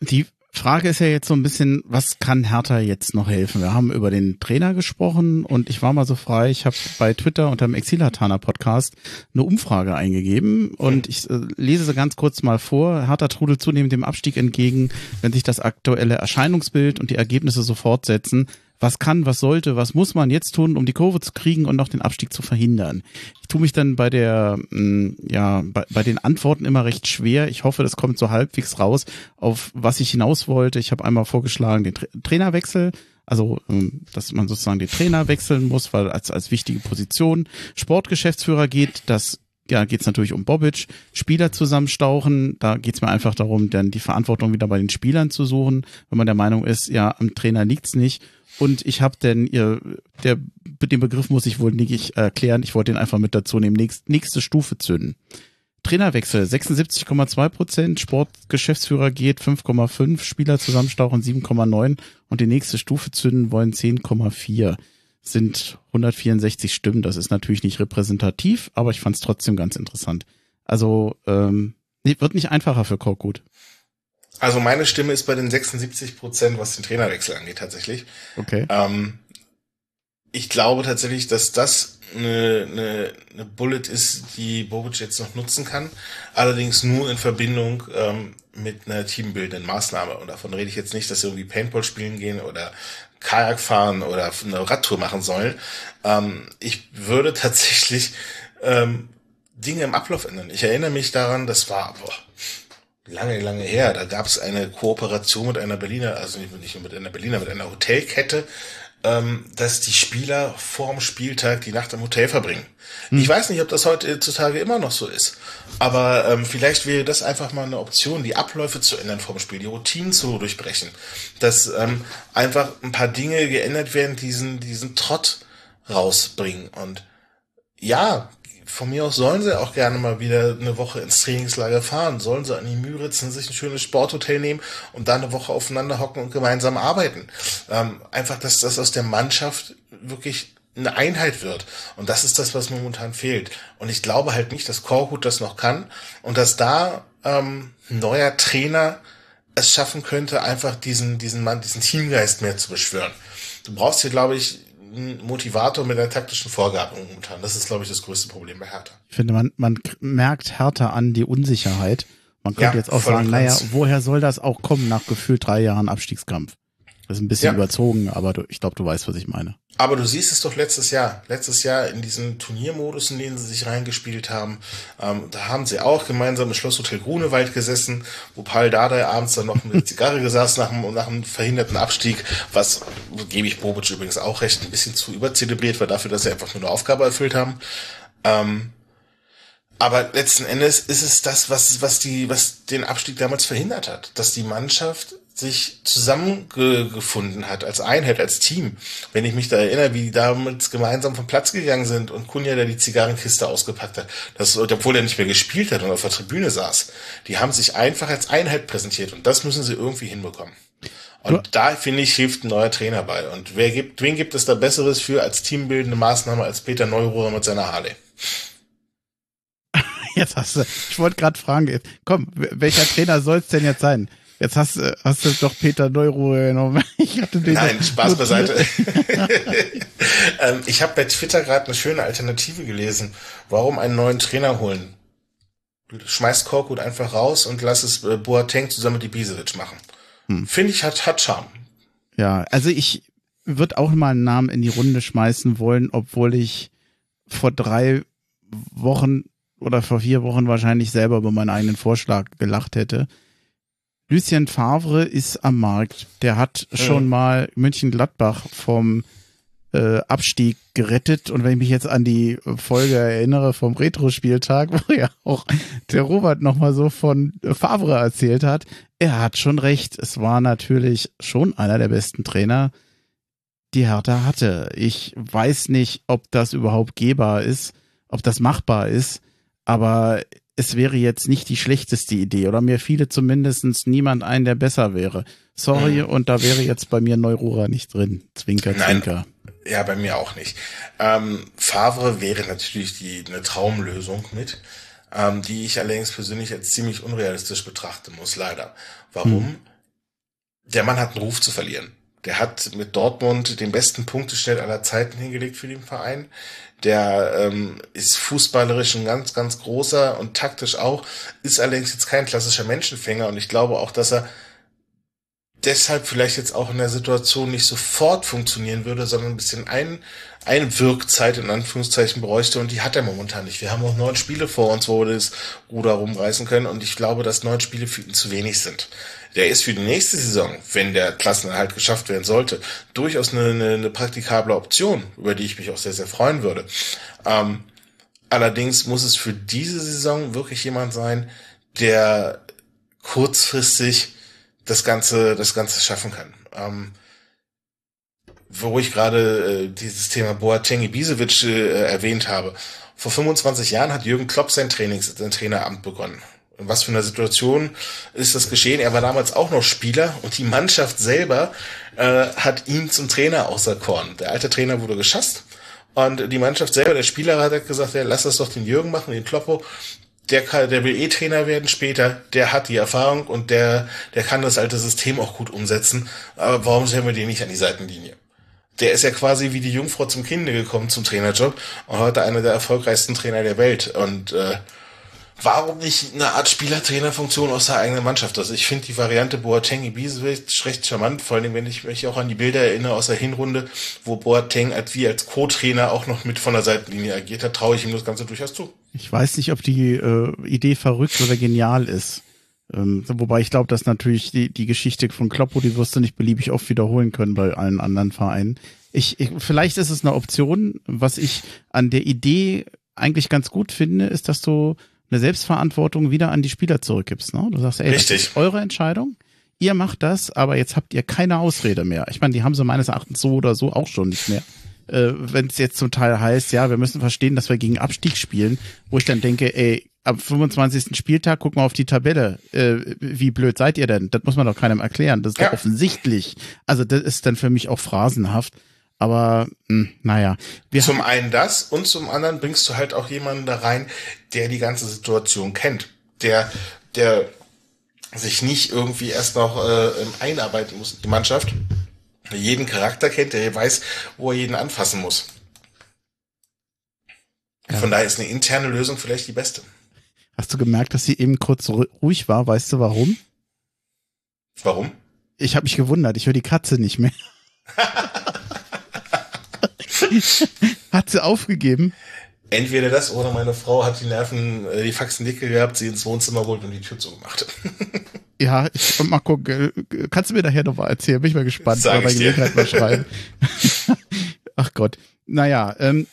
die Frage ist ja jetzt so ein bisschen, was kann Hertha jetzt noch helfen? Wir haben über den Trainer gesprochen und ich war mal so frei, ich habe bei Twitter unter dem Exilatana Podcast eine Umfrage eingegeben und ich äh, lese sie ganz kurz mal vor. Hertha trudelt zunehmend dem Abstieg entgegen, wenn sich das aktuelle Erscheinungsbild und die Ergebnisse so fortsetzen was kann, was sollte, was muss man jetzt tun, um die Kurve zu kriegen und noch den Abstieg zu verhindern. Ich tue mich dann bei der, mm, ja, bei, bei den Antworten immer recht schwer. Ich hoffe, das kommt so halbwegs raus, auf was ich hinaus wollte. Ich habe einmal vorgeschlagen, den Tra Trainerwechsel. Also, ähm, dass man sozusagen den Trainer wechseln muss, weil als, als wichtige Position Sportgeschäftsführer geht, das ja, geht es natürlich um Bobic, Spieler zusammenstauchen. Da geht es mir einfach darum, dann die Verantwortung wieder bei den Spielern zu suchen, wenn man der Meinung ist, ja, am Trainer liegt's nicht. Und ich habe denn ihr, der, den Begriff muss ich wohl nicht erklären. Ich wollte den einfach mit dazu nehmen. Nächst, nächste Stufe zünden. Trainerwechsel 76,2 Prozent, Sportgeschäftsführer geht 5,5, Spieler zusammenstauchen 7,9 und die nächste Stufe zünden wollen 10,4. Sind 164 Stimmen. Das ist natürlich nicht repräsentativ, aber ich fand es trotzdem ganz interessant. Also ähm, wird nicht einfacher für Korkut. Also meine Stimme ist bei den 76 Prozent, was den Trainerwechsel angeht, tatsächlich. Okay. Ähm, ich glaube tatsächlich, dass das eine, eine, eine Bullet ist, die Bobic jetzt noch nutzen kann. Allerdings nur in Verbindung ähm, mit einer teambildenden Maßnahme. Und davon rede ich jetzt nicht, dass sie irgendwie Paintball spielen gehen oder Kajak fahren oder eine Radtour machen sollen. Ähm, ich würde [LAUGHS] tatsächlich ähm, Dinge im Ablauf ändern. Ich erinnere mich daran, das war, boah, lange, lange her. Da gab es eine Kooperation mit einer Berliner, also nicht nur mit einer Berliner, mit einer Hotelkette, ähm, dass die Spieler vorm Spieltag die Nacht im Hotel verbringen. Hm. Ich weiß nicht, ob das heutzutage immer noch so ist. Aber ähm, vielleicht wäre das einfach mal eine Option, die Abläufe zu ändern vorm Spiel, die Routinen zu durchbrechen. Dass ähm, einfach ein paar Dinge geändert werden, diesen, diesen Trott rausbringen. Und ja, von mir aus sollen sie auch gerne mal wieder eine Woche ins Trainingslager fahren. Sollen sie an die Müritzen sich ein schönes Sporthotel nehmen und da eine Woche aufeinander hocken und gemeinsam arbeiten. Ähm, einfach, dass das aus der Mannschaft wirklich eine Einheit wird. Und das ist das, was momentan fehlt. Und ich glaube halt nicht, dass Korkut das noch kann und dass da ähm, ein neuer Trainer es schaffen könnte, einfach diesen, diesen Mann, diesen Teamgeist mehr zu beschwören. Du brauchst hier, glaube ich, Motivator mit einer taktischen Vorgabe momentan. Das ist, glaube ich, das größte Problem bei Hertha. Ich finde, man, man merkt Hertha an die Unsicherheit. Man könnte ja, jetzt auch sagen, naja, woher soll das auch kommen nach gefühlt drei Jahren Abstiegskampf? Das ist ein bisschen ja. überzogen, aber du, ich glaube, du weißt, was ich meine. Aber du siehst es doch letztes Jahr. Letztes Jahr in diesen Turniermodus, in denen sie sich reingespielt haben, ähm, da haben sie auch gemeinsam im Schlosshotel Grunewald gesessen, wo Paul Dardai abends dann noch mit [LAUGHS] Zigarre gesaß nach einem, nach einem verhinderten Abstieg, was, gebe ich Bobic übrigens auch recht, ein bisschen zu überzelebriert war dafür, dass sie einfach nur eine Aufgabe erfüllt haben. Ähm, aber letzten Endes ist es das, was, was die, was den Abstieg damals verhindert hat, dass die Mannschaft sich zusammengefunden hat als Einheit, als Team. Wenn ich mich da erinnere, wie die damals gemeinsam vom Platz gegangen sind und Kunja da die Zigarrenkiste ausgepackt hat, das, obwohl er nicht mehr gespielt hat und auf der Tribüne saß, die haben sich einfach als Einheit präsentiert und das müssen sie irgendwie hinbekommen. Und da, finde ich, hilft ein neuer Trainer bei. Und wer gibt, wen gibt es da Besseres für als teambildende Maßnahme als Peter Neururer mit seiner Harley? [LAUGHS] Jetzt hast du, ich wollte gerade fragen, komm, welcher Trainer soll es denn jetzt sein? Jetzt hast, hast du doch Peter Neuruhe genommen. [LAUGHS] Ich hatte den Nein, Spaß beiseite. [LAUGHS] [LAUGHS] ähm, ich habe bei Twitter gerade eine schöne Alternative gelesen. Warum einen neuen Trainer holen? Du schmeißt Korkut einfach raus und lass es äh, Boateng zusammen mit Ibisevic machen. Hm. Finde ich, hat, hat Charme. Ja, also ich würde auch mal einen Namen in die Runde schmeißen wollen, obwohl ich vor drei Wochen oder vor vier Wochen wahrscheinlich selber über meinen eigenen Vorschlag gelacht hätte. Lucien Favre ist am Markt. Der hat schon mal München-Gladbach vom äh, Abstieg gerettet. Und wenn ich mich jetzt an die Folge erinnere vom Retro-Spieltag, [LAUGHS] wo ja auch der Robert nochmal so von Favre erzählt hat, er hat schon recht. Es war natürlich schon einer der besten Trainer, die Hertha hatte. Ich weiß nicht, ob das überhaupt gehbar ist, ob das machbar ist, aber es wäre jetzt nicht die schlechteste Idee oder mir fiele zumindest niemand ein, der besser wäre. Sorry, mhm. und da wäre jetzt bei mir Neurora nicht drin. Zwinker, Nein. Zwinker. Ja, bei mir auch nicht. Ähm, Favre wäre natürlich die eine Traumlösung mit, ähm, die ich allerdings persönlich als ziemlich unrealistisch betrachten muss, leider. Warum? Hm. der Mann hat einen Ruf zu verlieren. Der hat mit Dortmund den besten Punkteschnitt aller Zeiten hingelegt für den Verein. Der ähm, ist fußballerisch ein ganz, ganz großer und taktisch auch, ist allerdings jetzt kein klassischer Menschenfänger und ich glaube auch, dass er deshalb vielleicht jetzt auch in der Situation nicht sofort funktionieren würde, sondern ein bisschen ein, eine Wirkzeit in Anführungszeichen bräuchte und die hat er momentan nicht. Wir haben auch neun Spiele vor uns, wo wir das Ruder rumreißen können und ich glaube, dass neun Spiele für ihn zu wenig sind. Der ist für die nächste Saison, wenn der Klassenerhalt geschafft werden sollte, durchaus eine, eine, eine praktikable Option, über die ich mich auch sehr, sehr freuen würde. Ähm, allerdings muss es für diese Saison wirklich jemand sein, der kurzfristig das Ganze, das Ganze schaffen kann. Ähm, wo ich gerade äh, dieses Thema Boateng Ibisevic äh, erwähnt habe. Vor 25 Jahren hat Jürgen Klopp sein Trainings, sein Traineramt begonnen. In was für einer Situation ist das geschehen? Er war damals auch noch Spieler und die Mannschaft selber äh, hat ihn zum Trainer auserkoren. Der alte Trainer wurde geschasst und die Mannschaft selber, der Spieler hat gesagt, ja, lass das doch den Jürgen machen, den Kloppo. Der, kann, der will eh Trainer werden später, der hat die Erfahrung und der, der kann das alte System auch gut umsetzen. Aber warum stellen wir den nicht an die Seitenlinie? der ist ja quasi wie die Jungfrau zum Kinde gekommen zum Trainerjob und heute einer der erfolgreichsten Trainer der Welt. Und äh, warum nicht eine Art Spielertrainerfunktion aus der eigenen Mannschaft? Also ich finde die Variante Boateng Ibisevic recht charmant, vor allem wenn ich mich auch an die Bilder erinnere aus der Hinrunde, wo Boateng als wie als Co-Trainer auch noch mit von der Seitenlinie agiert hat, traue ich ihm das Ganze durchaus zu. Ich weiß nicht, ob die äh, Idee verrückt oder genial ist. Ähm, wobei ich glaube, dass natürlich die, die Geschichte von Kloppo, die wirst du nicht beliebig oft wiederholen können bei allen anderen Vereinen. Ich, ich, vielleicht ist es eine Option. Was ich an der Idee eigentlich ganz gut finde, ist, dass du eine Selbstverantwortung wieder an die Spieler zurückgibst. Ne? Du sagst, ey, Richtig. das ist eure Entscheidung. Ihr macht das, aber jetzt habt ihr keine Ausrede mehr. Ich meine, die haben sie meines Erachtens so oder so auch schon nicht mehr. Äh, Wenn es jetzt zum Teil heißt, ja, wir müssen verstehen, dass wir gegen Abstieg spielen, wo ich dann denke, ey, am 25. Spieltag, guck mal auf die Tabelle. Äh, wie blöd seid ihr denn? Das muss man doch keinem erklären. Das ist ja. offensichtlich. Also das ist dann für mich auch phrasenhaft. Aber mh, hm, naja. Wir zum einen das und zum anderen bringst du halt auch jemanden da rein, der die ganze Situation kennt. Der, der sich nicht irgendwie erst noch äh, einarbeiten muss in die Mannschaft. Der jeden Charakter kennt, der weiß, wo er jeden anfassen muss. Ja. Von daher ist eine interne Lösung vielleicht die beste. Hast du gemerkt, dass sie eben kurz ruhig war? Weißt du warum? Warum? Ich habe mich gewundert. Ich höre die Katze nicht mehr. [LAUGHS] [LAUGHS] hat sie aufgegeben? Entweder das oder meine Frau hat die Nerven, äh, die Faxen dicke gehabt, sie ins Wohnzimmer geholt und die Tür zugemacht. [LAUGHS] ja, ich mal gucken. Kannst du mir nachher noch mal erzählen? Bin ich mal gespannt. Sag bei Gelegenheit mal schreiben. [LAUGHS] Ach Gott. Naja, ähm,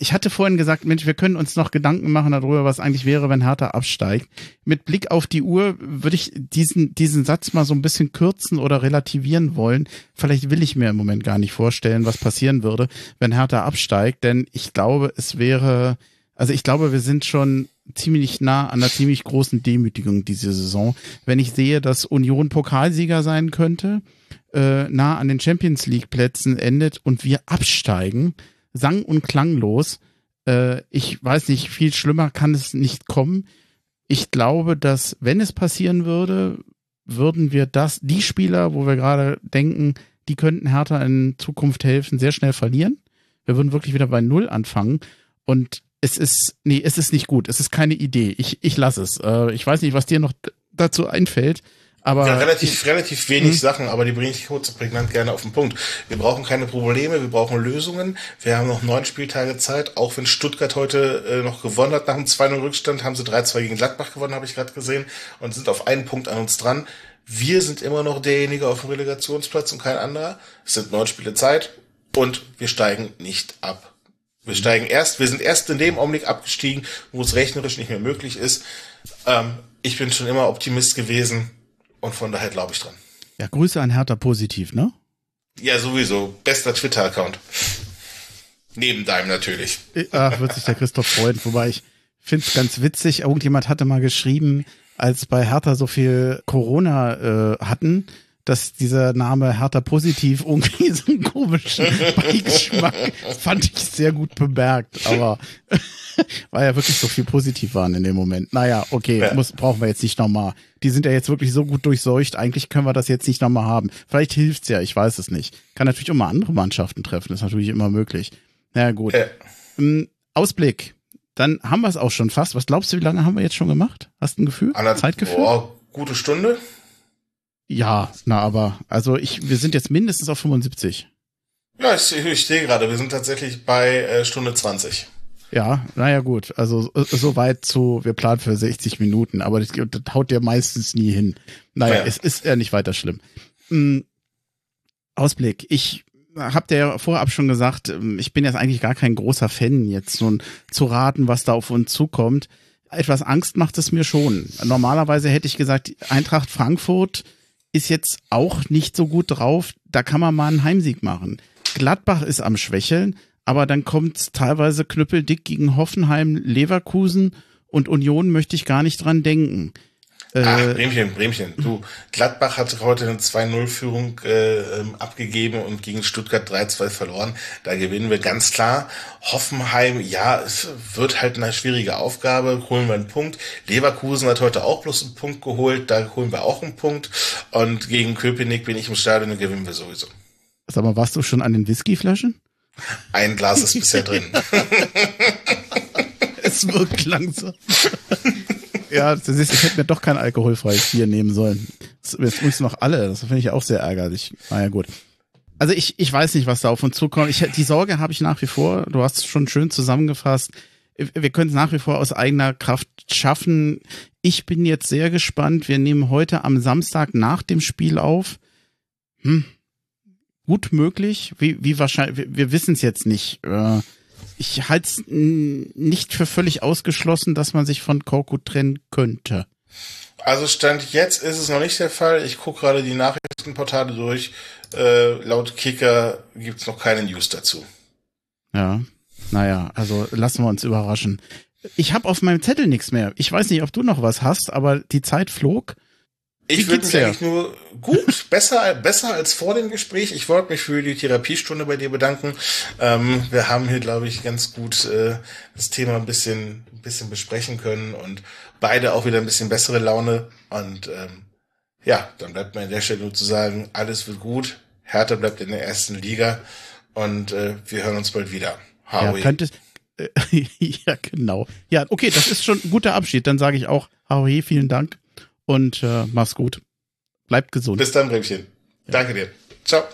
ich hatte vorhin gesagt, Mensch, wir können uns noch Gedanken machen darüber, was eigentlich wäre, wenn Hertha absteigt. Mit Blick auf die Uhr würde ich diesen, diesen Satz mal so ein bisschen kürzen oder relativieren wollen. Vielleicht will ich mir im Moment gar nicht vorstellen, was passieren würde, wenn Hertha absteigt, denn ich glaube, es wäre, also ich glaube, wir sind schon ziemlich nah an einer ziemlich großen Demütigung diese Saison. Wenn ich sehe, dass Union Pokalsieger sein könnte, äh, nah an den Champions League Plätzen endet und wir absteigen, sang- und klanglos. Äh, ich weiß nicht, viel schlimmer kann es nicht kommen. Ich glaube, dass wenn es passieren würde, würden wir das, die Spieler, wo wir gerade denken, die könnten Hertha in Zukunft helfen, sehr schnell verlieren. Wir würden wirklich wieder bei Null anfangen. Und es ist, nee, es ist nicht gut. Es ist keine Idee. Ich, ich lasse es. Äh, ich weiß nicht, was dir noch dazu einfällt. Aber ja, relativ, ich, relativ wenig mh. Sachen, aber die bringe ich kurz und prägnant gerne auf den Punkt. Wir brauchen keine Probleme, wir brauchen Lösungen. Wir haben noch neun Spieltage Zeit, auch wenn Stuttgart heute äh, noch gewonnen hat nach einem 2-0 Rückstand, haben sie 3-2 gegen Gladbach gewonnen, habe ich gerade gesehen, und sind auf einen Punkt an uns dran. Wir sind immer noch derjenige auf dem Relegationsplatz und kein anderer. Es sind neun Spiele Zeit und wir steigen nicht ab. Wir steigen erst, wir sind erst in dem Augenblick abgestiegen, wo es rechnerisch nicht mehr möglich ist. Ähm, ich bin schon immer Optimist gewesen und von daher glaube ich dran. Ja, Grüße an Hertha positiv, ne? Ja, sowieso. Bester Twitter-Account. Neben deinem natürlich. Ach, wird sich der Christoph freuen. Wobei ich finde es ganz witzig. Irgendjemand hatte mal geschrieben, als bei Hertha so viel Corona äh, hatten, dass dieser Name Hertha Positiv [LAUGHS] irgendwie so einen komischen Beigeschmack fand ich sehr gut bemerkt, aber [LAUGHS] weil ja wirklich so viel positiv waren in dem Moment. Naja, okay, ja. muss, brauchen wir jetzt nicht nochmal. Die sind ja jetzt wirklich so gut durchseucht, eigentlich können wir das jetzt nicht nochmal haben. Vielleicht hilft's ja, ich weiß es nicht. Kann natürlich auch mal andere Mannschaften treffen, ist natürlich immer möglich. Na ja, gut. Ja. Ähm, Ausblick. Dann haben wir es auch schon fast. Was glaubst du, wie lange haben wir jetzt schon gemacht? Hast du ein Gefühl? Anderth Zeitgefühl? Oh, gute Stunde. Ja, na aber, also ich, wir sind jetzt mindestens auf 75. Ja, ich, ich stehe gerade, wir sind tatsächlich bei äh, Stunde 20. Ja, naja gut, also so weit zu, wir planen für 60 Minuten, aber das, das haut dir meistens nie hin. Naja, ja. es ist ja nicht weiter schlimm. Hm, Ausblick, ich hab dir ja vorab schon gesagt, ähm, ich bin jetzt eigentlich gar kein großer Fan, jetzt nun zu raten, was da auf uns zukommt. Etwas Angst macht es mir schon. Normalerweise hätte ich gesagt, Eintracht Frankfurt ist jetzt auch nicht so gut drauf. Da kann man mal einen Heimsieg machen. Gladbach ist am Schwächeln, aber dann kommt teilweise knüppeldick gegen Hoffenheim, Leverkusen und Union möchte ich gar nicht dran denken. Ach, äh, Bremchen, Bremchen. Du, Gladbach hat heute eine 2-0-Führung äh, ähm, abgegeben und gegen Stuttgart 3-2 verloren. Da gewinnen wir ganz klar. Hoffenheim, ja, es wird halt eine schwierige Aufgabe. Holen wir einen Punkt. Leverkusen hat heute auch bloß einen Punkt geholt. Da holen wir auch einen Punkt. Und gegen Köpenick bin ich im Stadion und gewinnen wir sowieso. Sag mal, warst du schon an den Whiskyflaschen? Ein Glas ist bisher drin. [LAUGHS] es wirkt langsam. [LAUGHS] Ja, das ist, ich hätte mir doch kein alkoholfreies Bier nehmen sollen. Jetzt muss noch alle. Das finde ich auch sehr ärgerlich. Naja, gut. Also ich, ich weiß nicht, was da auf uns zukommt. Ich, die Sorge habe ich nach wie vor. Du hast es schon schön zusammengefasst. Wir können es nach wie vor aus eigener Kraft schaffen. Ich bin jetzt sehr gespannt. Wir nehmen heute am Samstag nach dem Spiel auf. Hm. Gut möglich. Wie, wie wahrscheinlich, wir, wir wissen es jetzt nicht. Äh, ich halte es nicht für völlig ausgeschlossen, dass man sich von Korkut trennen könnte. Also Stand jetzt ist es noch nicht der Fall. Ich gucke gerade die Nachrichtenportale durch. Äh, laut Kicker gibt's noch keine News dazu. Ja, naja, also lassen wir uns überraschen. Ich habe auf meinem Zettel nichts mehr. Ich weiß nicht, ob du noch was hast, aber die Zeit flog. Ich würde mich eigentlich nur gut, besser, besser als vor dem Gespräch. Ich wollte mich für die Therapiestunde bei dir bedanken. Ähm, wir haben hier, glaube ich, ganz gut äh, das Thema ein bisschen, ein bisschen besprechen können und beide auch wieder ein bisschen bessere Laune. Und ähm, ja, dann bleibt mir an der Stelle nur zu sagen, alles wird gut. Hertha bleibt in der ersten Liga und äh, wir hören uns bald wieder. Howie. Ja, könnte, äh, [LAUGHS] ja, genau. Ja, okay, das ist schon ein guter Abschied. Dann sage ich auch, Howie, vielen Dank und äh, mach's gut. Bleibt gesund. Bis dann, Bremchen. Ja. Danke dir. Ciao.